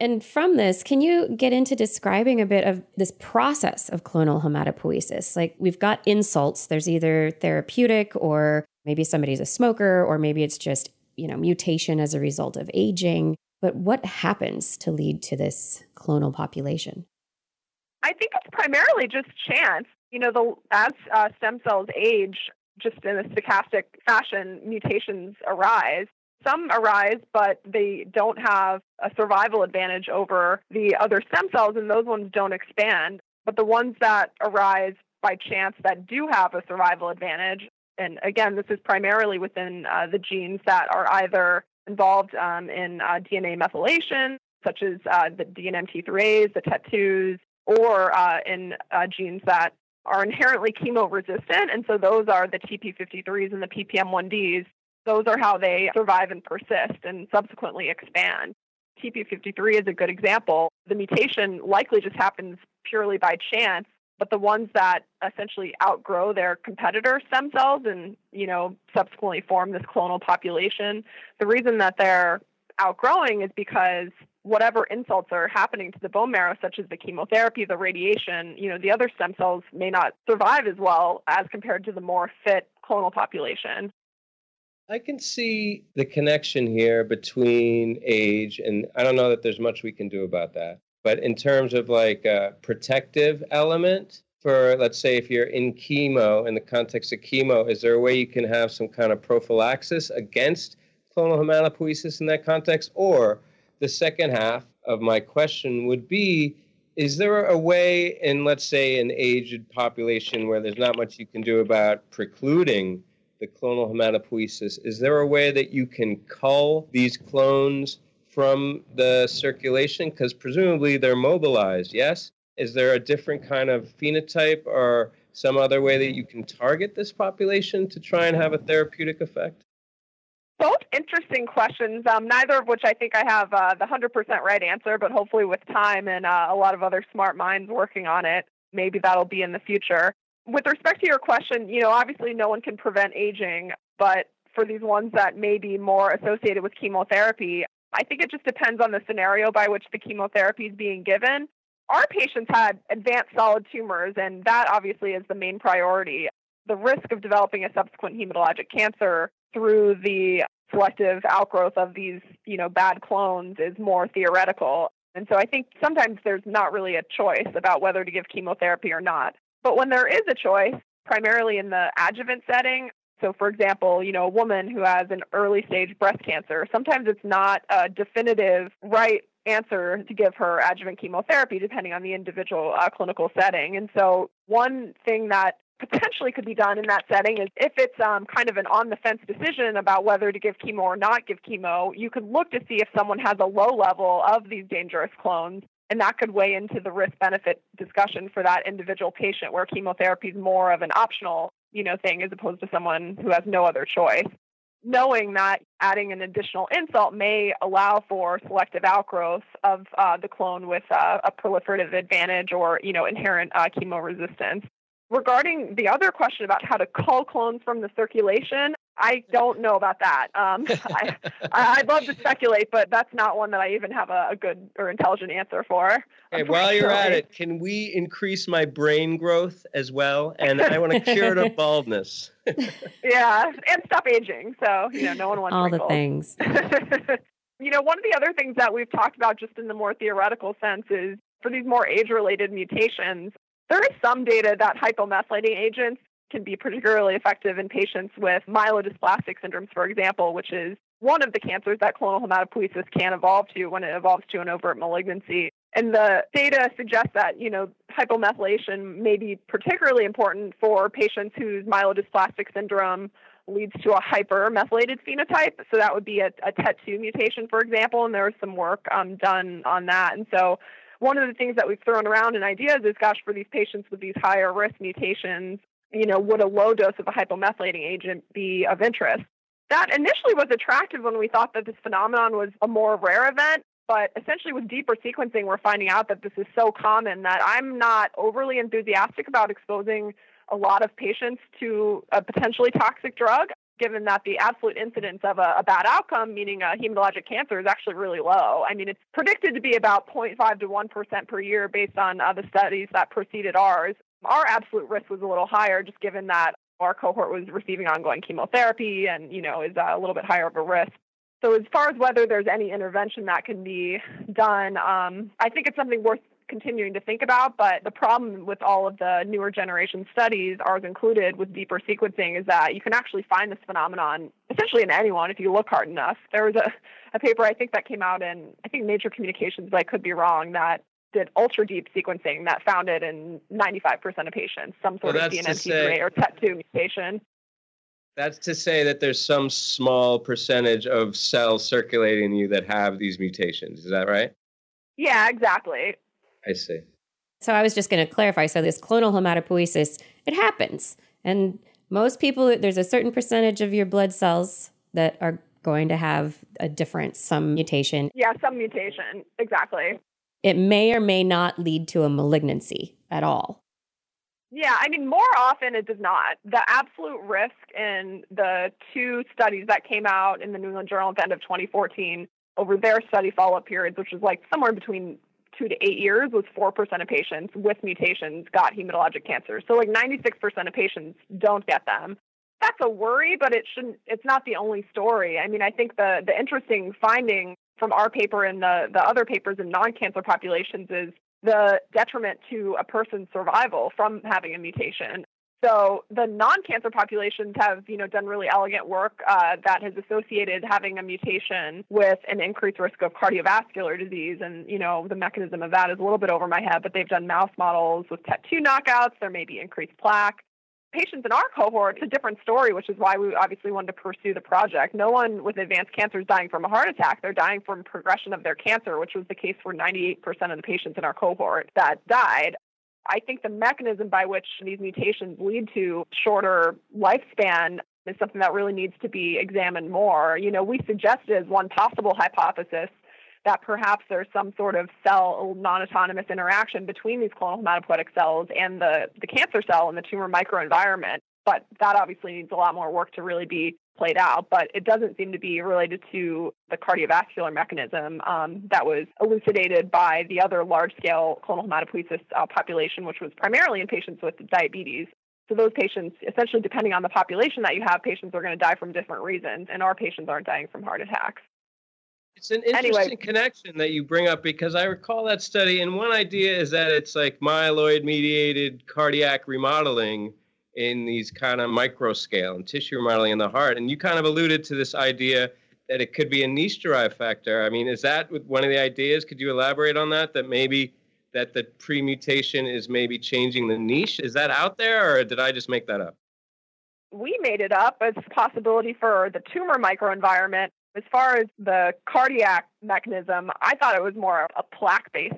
And from this, can you get into describing a bit of this process of clonal hematopoiesis? Like we've got insults, there's either therapeutic or maybe somebody's a smoker or maybe it's just, you know, mutation as a result of aging. But what happens to lead to this clonal population? I think it's primarily just chance. You know, the as uh, stem cells age, just in a stochastic fashion, mutations arise. Some arise, but they don't have a survival advantage over the other stem cells, and those ones don't expand. But the ones that arise by chance that do have a survival advantage, and again, this is primarily within uh, the genes that are either involved um, in uh, DNA methylation, such as uh, the DNMT3As, the TET2s, or uh, in uh, genes that are inherently chemo resistant. And so those are the TP53s and the PPM1Ds. Those are how they survive and persist and subsequently expand. TP53 is a good example. The mutation likely just happens purely by chance, but the ones that essentially outgrow their competitor stem cells and, you know, subsequently form this clonal population, the reason that they're outgrowing is because whatever insults are happening to the bone marrow, such as the chemotherapy, the radiation, you know, the other stem cells may not survive as well as compared to the more fit clonal population. I can see the connection here between age, and I don't know that there's much we can do about that. But in terms of like a protective element, for let's say if you're in chemo, in the context of chemo, is there a way you can have some kind of prophylaxis against clonal hematopoiesis in that context? Or the second half of my question would be is there a way in let's say an aged population where there's not much you can do about precluding the clonal hematopoiesis is there a way that you can cull these clones from the circulation? Because presumably they're mobilized yes? Is there a different kind of phenotype or some other way that you can target this population to try and have a therapeutic effect? Both interesting questions, um, neither of which I think I have uh, the 100% right answer, but hopefully with time and uh, a lot of other smart minds working on it, maybe that'll be in the future. With respect to your question, you know, obviously no one can prevent aging, but for these ones that may be more associated with chemotherapy, I think it just depends on the scenario by which the chemotherapy is being given. Our patients had advanced solid tumors, and that obviously is the main priority. The risk of developing a subsequent hematologic cancer through the selective outgrowth of these, you know, bad clones is more theoretical. And so I think sometimes there's not really a choice about whether to give chemotherapy or not. But when there is a choice, primarily in the adjuvant setting, so for example, you know, a woman who has an early stage breast cancer, sometimes it's not a definitive right answer to give her adjuvant chemotherapy depending on the individual uh, clinical setting. And so one thing that potentially could be done in that setting is if it's um, kind of an on the fence decision about whether to give chemo or not give chemo, you could look to see if someone has a low level of these dangerous clones. And that could weigh into the risk benefit discussion for that individual patient where chemotherapy is more of an optional, you know, thing as opposed to someone who has no other choice. Knowing that adding an additional insult may allow for selective outgrowth of uh, the clone with uh, a proliferative advantage or, you know, inherent uh, chemo resistance regarding the other question about how to cull clones from the circulation, I don't know about that. Um, I, would love to speculate, but that's not one that I even have a, a good or intelligent answer for. Hey, while you're at it, can we increase my brain growth as well? And I want to cure the baldness. yeah, and stop aging. So you know, no one wants all wrinkles. the things. you know, one of the other things that we've talked about, just in the more theoretical sense, is for these more age-related mutations, there is some data that hypomethylating agents can be particularly effective in patients with myelodysplastic syndromes, for example, which is one of the cancers that clonal hematopoiesis can evolve to when it evolves to an overt malignancy. And the data suggests that, you know, hypomethylation may be particularly important for patients whose myelodysplastic syndrome leads to a hypermethylated phenotype. So that would be a, a TET2 mutation, for example, and there was some work um, done on that. And so one of the things that we've thrown around in ideas is, gosh, for these patients with these higher risk mutations, you know, would a low dose of a hypomethylating agent be of interest? That initially was attractive when we thought that this phenomenon was a more rare event. But essentially, with deeper sequencing, we're finding out that this is so common that I'm not overly enthusiastic about exposing a lot of patients to a potentially toxic drug given that the absolute incidence of a, a, bad outcome, meaning a hematologic cancer, is actually really low. I mean, it's predicted to be about 0.5 to 1% per year based on uh, the studies that preceded ours. Our absolute risk was a little higher just given that our cohort was receiving ongoing chemotherapy and, you know, is a little bit higher of a risk. So as far as whether there's any intervention that can be done, um, I think it's something worth continuing to think about. But the problem with all of the newer generation studies, ours included, with deeper sequencing, is that you can actually find this phenomenon essentially in anyone if you look hard enough. There was a, a paper I think that came out in I think Nature Communications, but I could be wrong, that did ultra deep sequencing that found it in 95% of patients, some sort well, of DNMT3 or TET2 mutation. That's to say that there's some small percentage of cells circulating in you that have these mutations. Is that right? Yeah, exactly. I see. So I was just going to clarify. So this clonal hematopoiesis, it happens, and most people, there's a certain percentage of your blood cells that are going to have a different some mutation. Yeah, some mutation, exactly. It may or may not lead to a malignancy at all. Yeah, I mean, more often it does not. The absolute risk in the two studies that came out in the New England Journal at the end of 2014 over their study follow up periods, which was like somewhere between two to eight years was 4% of patients with mutations got hematologic cancer. So like 96% of patients don't get them. That's a worry, but it shouldn't it's not the only story. I mean, I think the the interesting finding from our paper and the, the other papers in non-cancer populations is the detriment to a person's survival from having a mutation. So the non-cancer populations have, you know, done really elegant work uh, that has associated having a mutation with an increased risk of cardiovascular disease, and you know, the mechanism of that is a little bit over my head. But they've done mouse models with TET2 knockouts. There may be increased plaque. Patients in our cohort, it's a different story, which is why we obviously wanted to pursue the project. No one with advanced cancer is dying from a heart attack. They're dying from progression of their cancer, which was the case for 98% of the patients in our cohort that died. I think the mechanism by which these mutations lead to shorter lifespan is something that really needs to be examined more. You know, we suggested as one possible hypothesis that perhaps there's some sort of cell non-autonomous interaction between these clonal hematopoietic cells and the, the cancer cell and the tumor microenvironment. But that obviously needs a lot more work to really be played out, but it doesn't seem to be related to the cardiovascular mechanism um, that was elucidated by the other large scale clonal hematopoiesis uh, population, which was primarily in patients with diabetes. So, those patients, essentially, depending on the population that you have, patients are going to die from different reasons, and our patients aren't dying from heart attacks. It's an interesting anyway. connection that you bring up because I recall that study, and one idea is that it's like myeloid mediated cardiac remodeling in these kind of micro scale and tissue remodeling in the heart. And you kind of alluded to this idea that it could be a niche derived factor. I mean, is that one of the ideas? Could you elaborate on that? That maybe that the pre-mutation is maybe changing the niche. Is that out there, or did I just make that up? We made it up as a possibility for the tumor microenvironment. As far as the cardiac mechanism, I thought it was more a plaque-based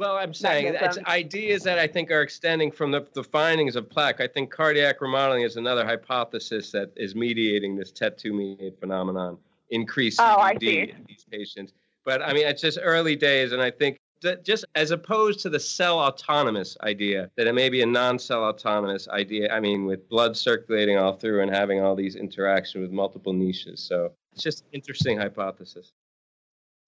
well, I'm saying it's ideas that I think are extending from the, the findings of plaque. I think cardiac remodeling is another hypothesis that is mediating this TET2 mediated phenomenon, increased oh, CVD in these patients. But I mean, it's just early days, and I think just as opposed to the cell autonomous idea, that it may be a non cell autonomous idea. I mean, with blood circulating all through and having all these interactions with multiple niches. So it's just interesting hypothesis.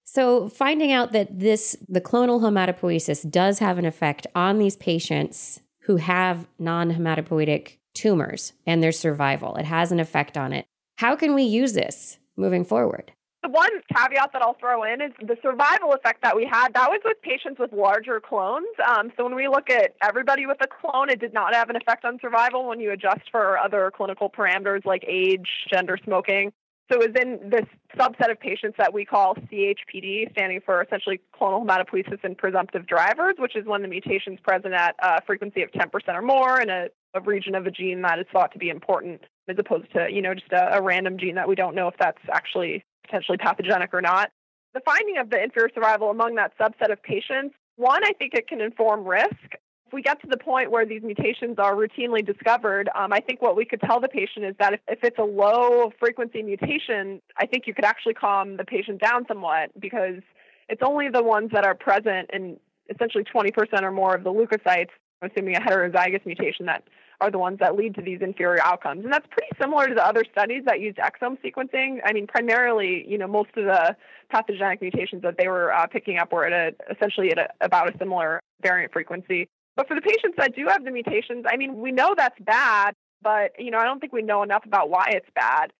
So, finding out that this, the clonal hematopoiesis, does have an effect on these patients who have non hematopoietic tumors and their survival, it has an effect on it. How can we use this moving forward? The one caveat that I'll throw in is the survival effect that we had. That was with patients with larger clones. Um, so when we look at everybody with a clone, it did not have an effect on survival when you adjust for other clinical parameters like age, gender, smoking. So it was in this subset of patients that we call CHPD, standing for essentially clonal hematopoiesis in presumptive drivers, which is when the mutation is present at a frequency of 10% or more in a, a, region of a gene that is thought to be important, as opposed to, you know, just a, a random gene that we don't know if that's actually potentially pathogenic or not. The finding of the inferior survival among that subset of patients One, I think it can inform risk. If we get to the point where these mutations are routinely discovered, um, I think what we could tell the patient is that if, if it's a low frequency mutation, I think you could actually calm the patient down somewhat because it's only the ones that are present in essentially 20% or more of the leukocytes, assuming a heterozygous mutation, that are the ones that lead to these inferior outcomes. And that's pretty similar to the other studies that used exome sequencing. I mean, primarily, you know, most of the pathogenic mutations that they were uh, picking up were at a, essentially at a, about a similar variant frequency. But for the patients that do have the mutations, I mean, we know that's bad, but, you know, I don't think we know enough about why it's bad.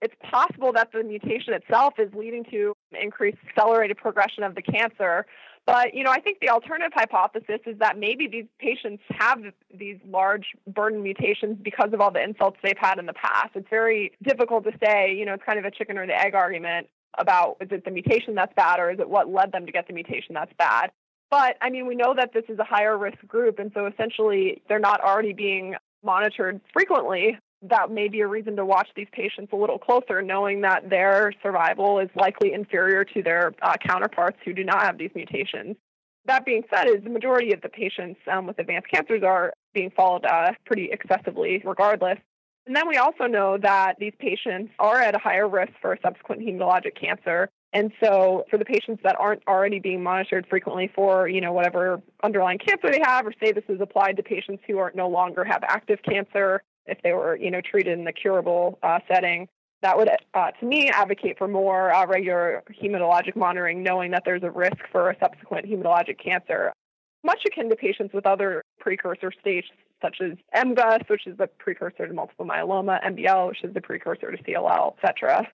It's possible that the mutation itself is leading to increased accelerated progression of the cancer, but, you know, I think the alternative hypothesis is that maybe these patients have these large burden mutations because of all the insults they've had in the past. It's very difficult to say, you know, it's kind of a chicken or the egg argument about is it the mutation that's bad or is it what led them to get the mutation that's bad. But I mean, we know that this is a higher risk group, and so essentially they're not already being monitored frequently that may be a reason to watch these patients a little closer, knowing that their survival is likely inferior to their uh, counterparts who do not have these mutations. That being said, is the majority of the patients um, with advanced cancers are being followed uh, pretty excessively, regardless. And then we also know that these patients are at a higher risk for subsequent hematologic cancer. And so for the patients that aren't already being monitored frequently for, you know, whatever underlying cancer they have, or say this is applied to patients who are no longer have active cancer, if they were, you know, treated in the curable uh, setting. That would, uh, to me, advocate for more uh, regular hematologic monitoring, knowing that there's a risk for a subsequent hematologic cancer, much akin to patients with other precursor stages, such as MGUS, which is the precursor to multiple myeloma, MBL, which is the precursor to CLL, etc.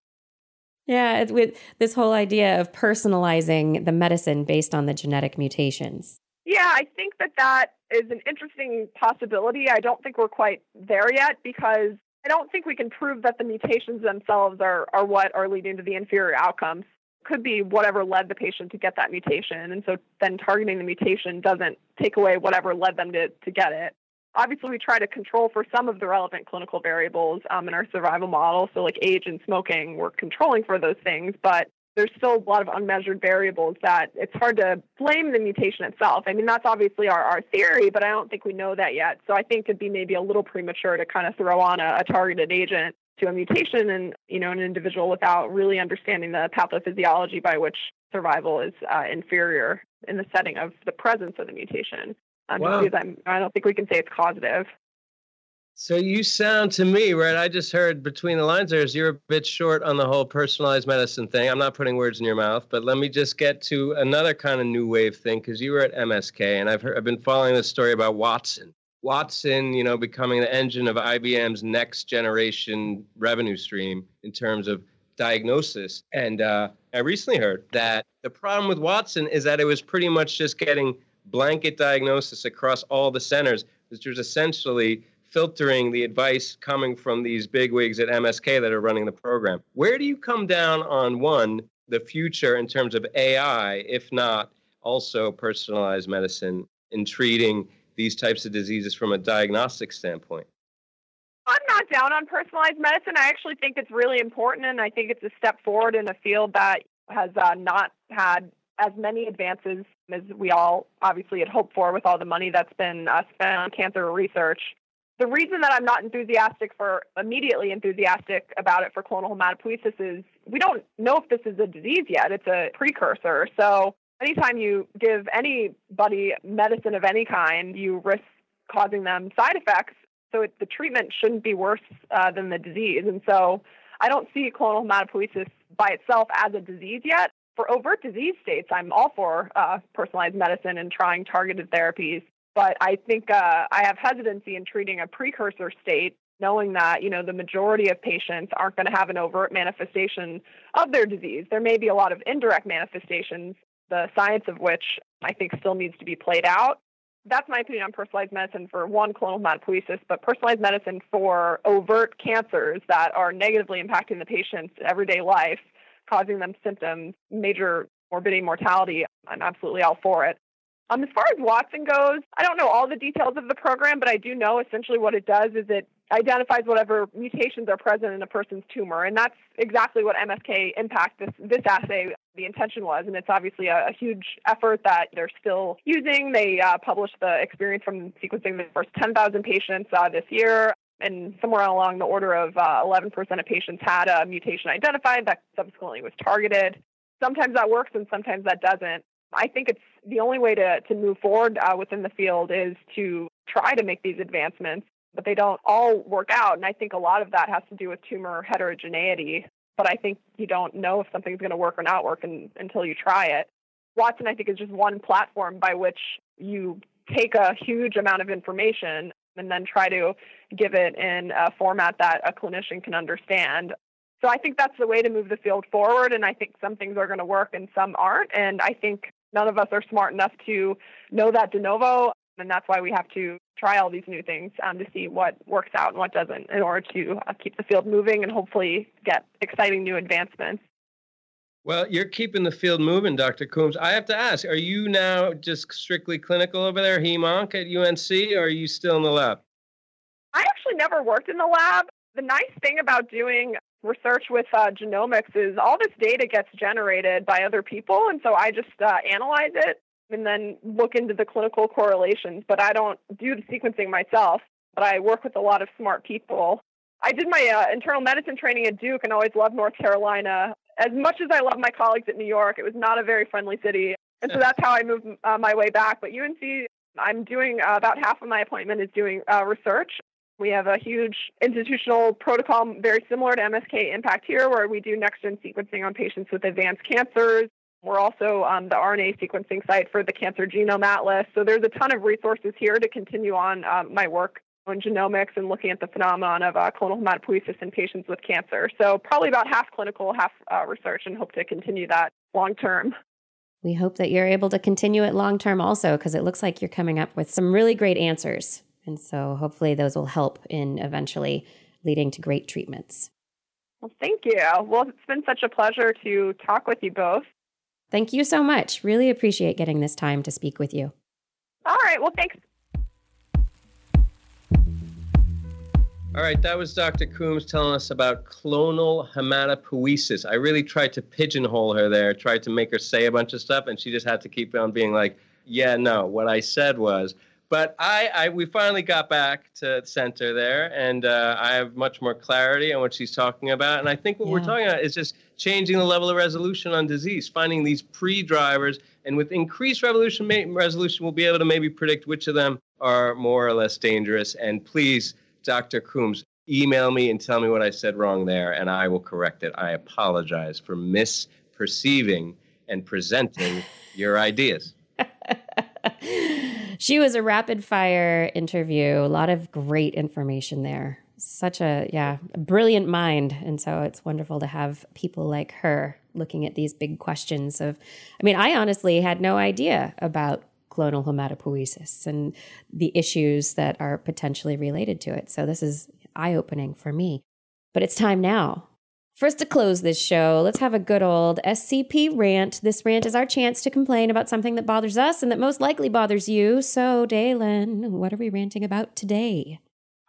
Yeah, with this whole idea of personalizing the medicine based on the genetic mutations. Yeah, I think that that is an interesting possibility. I don't think we're quite there yet because I don't think we can prove that the mutations themselves are, are what are leading to the inferior outcomes. Could be whatever led the patient to get that mutation. And so then targeting the mutation doesn't take away whatever led them to, to get it. Obviously, we try to control for some of the relevant clinical variables um, in our survival model. So, like age and smoking, we're controlling for those things. But there's still a lot of unmeasured variables that it's hard to blame the mutation itself. I mean, that's obviously our, our theory, but I don't think we know that yet. So I think it'd be maybe a little premature to kind of throw on a, a targeted agent to a mutation and you know an individual without really understanding the pathophysiology by which survival is uh, inferior in the setting of the presence of the mutation. Um, wow. Because I'm, I don't think we can say it's causative. So you sound to me, right? I just heard between the lines there is you're a bit short on the whole personalized medicine thing. I'm not putting words in your mouth, but let me just get to another kind of new wave thing because you were at MSK and I've heard, I've been following this story about Watson. Watson, you know, becoming the engine of IBM's next generation revenue stream in terms of diagnosis. And uh, I recently heard that the problem with Watson is that it was pretty much just getting blanket diagnosis across all the centers, which was essentially filtering the advice coming from these bigwigs at MSK that are running the program. Where do you come down on one, the future in terms of AI, if not also personalized medicine in treating these types of diseases from a diagnostic standpoint? I'm not down on personalized medicine. I actually think it's really important, and I think it's a step forward in a field that has uh, not had as many advances as we all obviously had hoped for with all the money that's been uh, spent on cancer research the reason that I'm not enthusiastic for immediately enthusiastic about it for clonal hematopoiesis is we don't know if this is a disease yet. It's a precursor. So anytime you give anybody medicine of any kind, you risk causing them side effects. So it, the treatment shouldn't be worse uh, than the disease. And so I don't see clonal hematopoiesis by itself as a disease yet. For overt disease states, I'm all for uh, personalized medicine and trying targeted therapies but I think uh, I have hesitancy in treating a precursor state, knowing that you know the majority of patients aren't going to have an overt manifestation of their disease. There may be a lot of indirect manifestations, the science of which I think still needs to be played out. That's my opinion on personalized medicine for one clonal hematopoiesis, but personalized medicine for overt cancers that are negatively impacting the patient's everyday life, causing them symptoms, major morbidity, mortality. I'm absolutely all for it. Um, as far as Watson goes, I don't know all the details of the program, but I do know essentially what it does is it identifies whatever mutations are present in a person's tumor. And that's exactly what MSK Impact, this, this assay, the intention was. And it's obviously a, a huge effort that they're still using. They uh, published the experience from sequencing the first 10,000 patients uh, this year. And somewhere along the order of uh, 11% of patients had a mutation identified that subsequently was targeted. Sometimes that works and sometimes that doesn't. I think it's the only way to, to move forward uh, within the field is to try to make these advancements but they don't all work out. And I think a lot of that has to do with tumor heterogeneity. But I think you don't know if something's going to work or not work in, until you try it. Watson, I think, is just one platform by which you take a huge amount of information and then try to give it in a format that a clinician can understand. So I think that's the way to move the field forward. And I think some things are going to work and some aren't. And I think none of us are smart enough to know that de novo. And that's why we have to try all these new things um, to see what works out and what doesn't in order to uh, keep the field moving and hopefully get exciting new advancements. Well, you're keeping the field moving, Dr. Coombs. I have to ask, are you now just strictly clinical over there, HEMONC at UNC, or are you still in the lab? I actually never worked in the lab. The nice thing about doing research with uh, genomics is all this data gets generated by other people, and so I just uh, analyze it and then look into the clinical correlations. But I don't do the sequencing myself, but I work with a lot of smart people. I did my uh, internal medicine training at Duke and always loved North Carolina. As much as I love my colleagues at New York, it was not a very friendly city. And so that's how I moved uh, my way back. But UNC, I'm doing uh, about half of my appointment is doing uh, research. We have a huge institutional protocol very similar to MSK Impact here, where we do next gen sequencing on patients with advanced cancers. We're also um, the RNA sequencing site for the Cancer Genome Atlas. So there's a ton of resources here to continue on um, my work on genomics and looking at the phenomenon of uh, clonal hematopoiesis in patients with cancer. So probably about half clinical, half uh, research, and hope to continue that long term. We hope that you're able to continue it long term also, because it looks like you're coming up with some really great answers. And so hopefully those will help in eventually leading to great treatments. Well, thank you. Well, it's been such a pleasure to talk with you both. Thank you so much. Really appreciate getting this time to speak with you. All right. Well, thanks. All right, that was Dr. Coombs telling us about clonal hematopoiesis. I really tried to pigeonhole her there, tried to make her say a bunch of stuff, and she just had to keep on being like, yeah, no, what I said was but I, I, we finally got back to center there, and uh, I have much more clarity on what she's talking about. And I think what yeah. we're talking about is just changing the level of resolution on disease, finding these pre-drivers, and with increased resolution, resolution, we'll be able to maybe predict which of them are more or less dangerous. And please, Dr. Coombs, email me and tell me what I said wrong there, and I will correct it. I apologize for misperceiving and presenting your ideas. she was a rapid fire interview. A lot of great information there. Such a yeah, a brilliant mind, and so it's wonderful to have people like her looking at these big questions of. I mean, I honestly had no idea about clonal hematopoiesis and the issues that are potentially related to it. So this is eye opening for me. But it's time now First, to close this show, let's have a good old SCP rant. This rant is our chance to complain about something that bothers us and that most likely bothers you. So, Daylon, what are we ranting about today?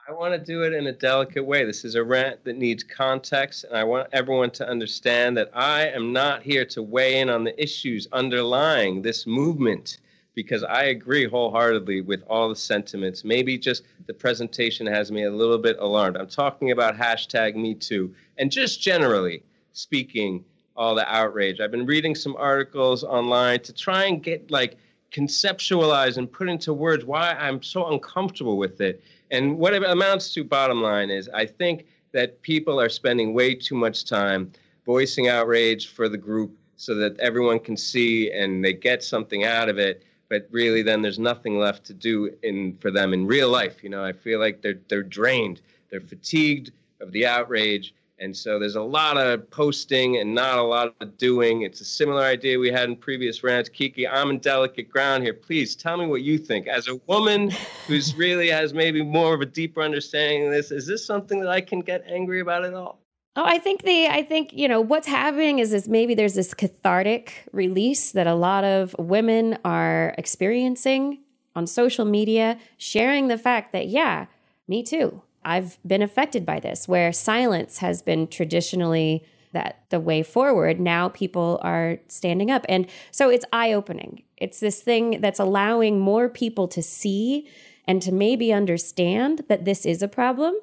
I want to do it in a delicate way. This is a rant that needs context, and I want everyone to understand that I am not here to weigh in on the issues underlying this movement because I agree wholeheartedly with all the sentiments. Maybe just the presentation has me a little bit alarmed. I'm talking about hashtag Me Too and just generally speaking, all the outrage. I've been reading some articles online to try and get like conceptualize and put into words why I'm so uncomfortable with it. And what it amounts to, bottom line, is I think that people are spending way too much time voicing outrage for the group so that everyone can see and they get something out of it but really then there's nothing left to do in for them in real life you know i feel like they're they're drained they're fatigued of the outrage and so there's a lot of posting and not a lot of doing. It's a similar idea we had in previous rants. Kiki, I'm in delicate ground here. Please tell me what you think. As a woman who's really has maybe more of a deeper understanding of this, is this something that I can get angry about at all? Oh, I think the I think you know what's happening is this maybe there's this cathartic release that a lot of women are experiencing on social media, sharing the fact that yeah, me too. I've been affected by this, where silence has been traditionally that the way forward. Now people are standing up. And so it's eye opening. It's this thing that's allowing more people to see and to maybe understand that this is a problem.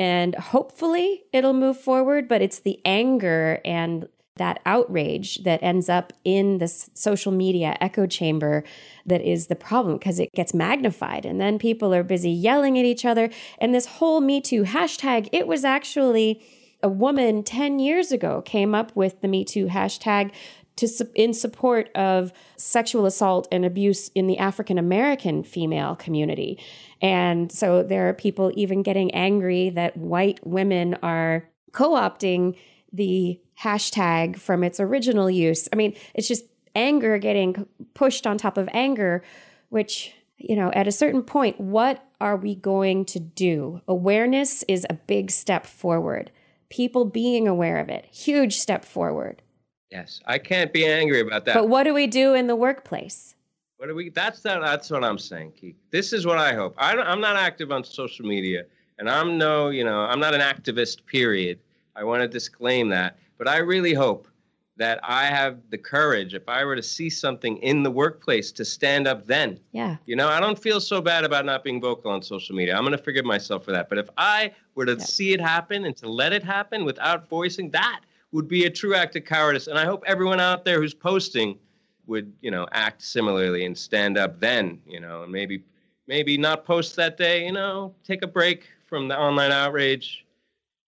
And hopefully it'll move forward. But it's the anger and that outrage that ends up in this social media echo chamber that is the problem because it gets magnified and then people are busy yelling at each other and this whole me too hashtag it was actually a woman 10 years ago came up with the Me Too hashtag to, in support of sexual assault and abuse in the African American female community. And so there are people even getting angry that white women are co opting the hashtag from its original use. I mean, it's just anger getting pushed on top of anger, which, you know, at a certain point, what are we going to do? Awareness is a big step forward people being aware of it. Huge step forward. Yes, I can't be angry about that. But what do we do in the workplace? What do we? That's that. That's what I'm saying, Keith. This is what I hope. I I'm not active on social media, and I'm no, you know, I'm not an activist. Period. I want to disclaim that. But I really hope that I have the courage, if I were to see something in the workplace, to stand up then. Yeah. You know, I don't feel so bad about not being vocal on social media. I'm going to forgive myself for that. But if I were to yeah. see it happen and to let it happen without voicing, that would be a true act of cowardice. And I hope everyone out there who's posting would, you know, act similarly and stand up then, you know, and maybe maybe not post that day, you know, take a break from the online outrage,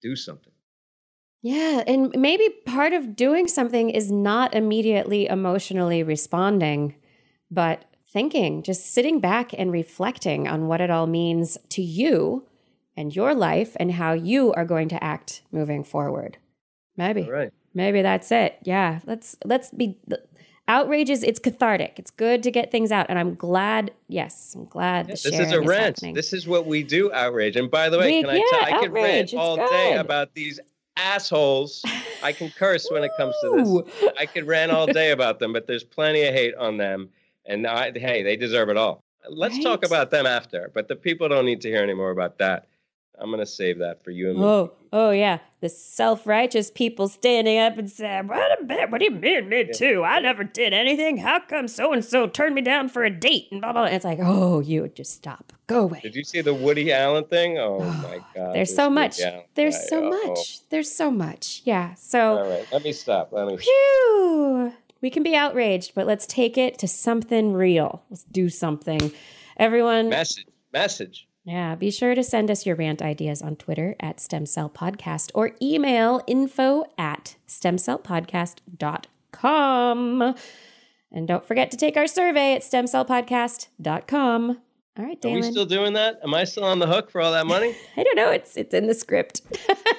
do something. Yeah. And maybe part of doing something is not immediately emotionally responding, but thinking, just sitting back and reflecting on what it all means to you and your life and how you are going to act moving forward. Maybe. Right. Maybe that's it. Yeah. Let's let's be outrages it's cathartic it's good to get things out and i'm glad yes i'm glad yeah, this is a rant happening. this is what we do outrage and by the way we, can yeah, i tell i could rant all good. day about these assholes. I can curse when it comes to this. I could rant all day about them, but there's plenty of hate on them. And I, hey, they deserve it all. Let's right? talk about them after, but the people don't need to hear any more about that. I'm going to save that for you and me. Oh, oh yeah. The self-righteous people standing up and saying, "What a bit? What do you mean, me too? I never did anything. How come so and so turned me down for a date?" And blah blah. blah. It's like, oh, you just stop. Go away. Did you see the Woody Allen thing? Oh, oh my God. There's so much. There's guy. so oh. much. There's so much. Yeah. So. All right. Let me stop. Let me. Phew. We can be outraged, but let's take it to something real. Let's do something. Everyone. Message. Message. Yeah, be sure to send us your rant ideas on Twitter at Stem Cell Podcast or email info at stemcellpodcast.com. And don't forget to take our survey at stemcellpodcast.com. All right, Daylon. Are we still doing that? Am I still on the hook for all that money? I don't know. It's it's in the script.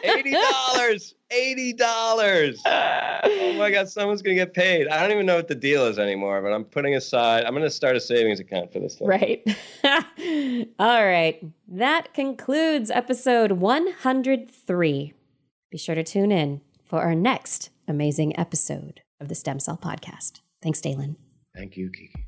Eighty dollars. Eighty dollars. oh my God! Someone's gonna get paid. I don't even know what the deal is anymore, but I'm putting aside. I'm gonna start a savings account for this thing. Right. all right. That concludes episode 103. Be sure to tune in for our next amazing episode of the Stem Cell Podcast. Thanks, Daylon. Thank you, Kiki.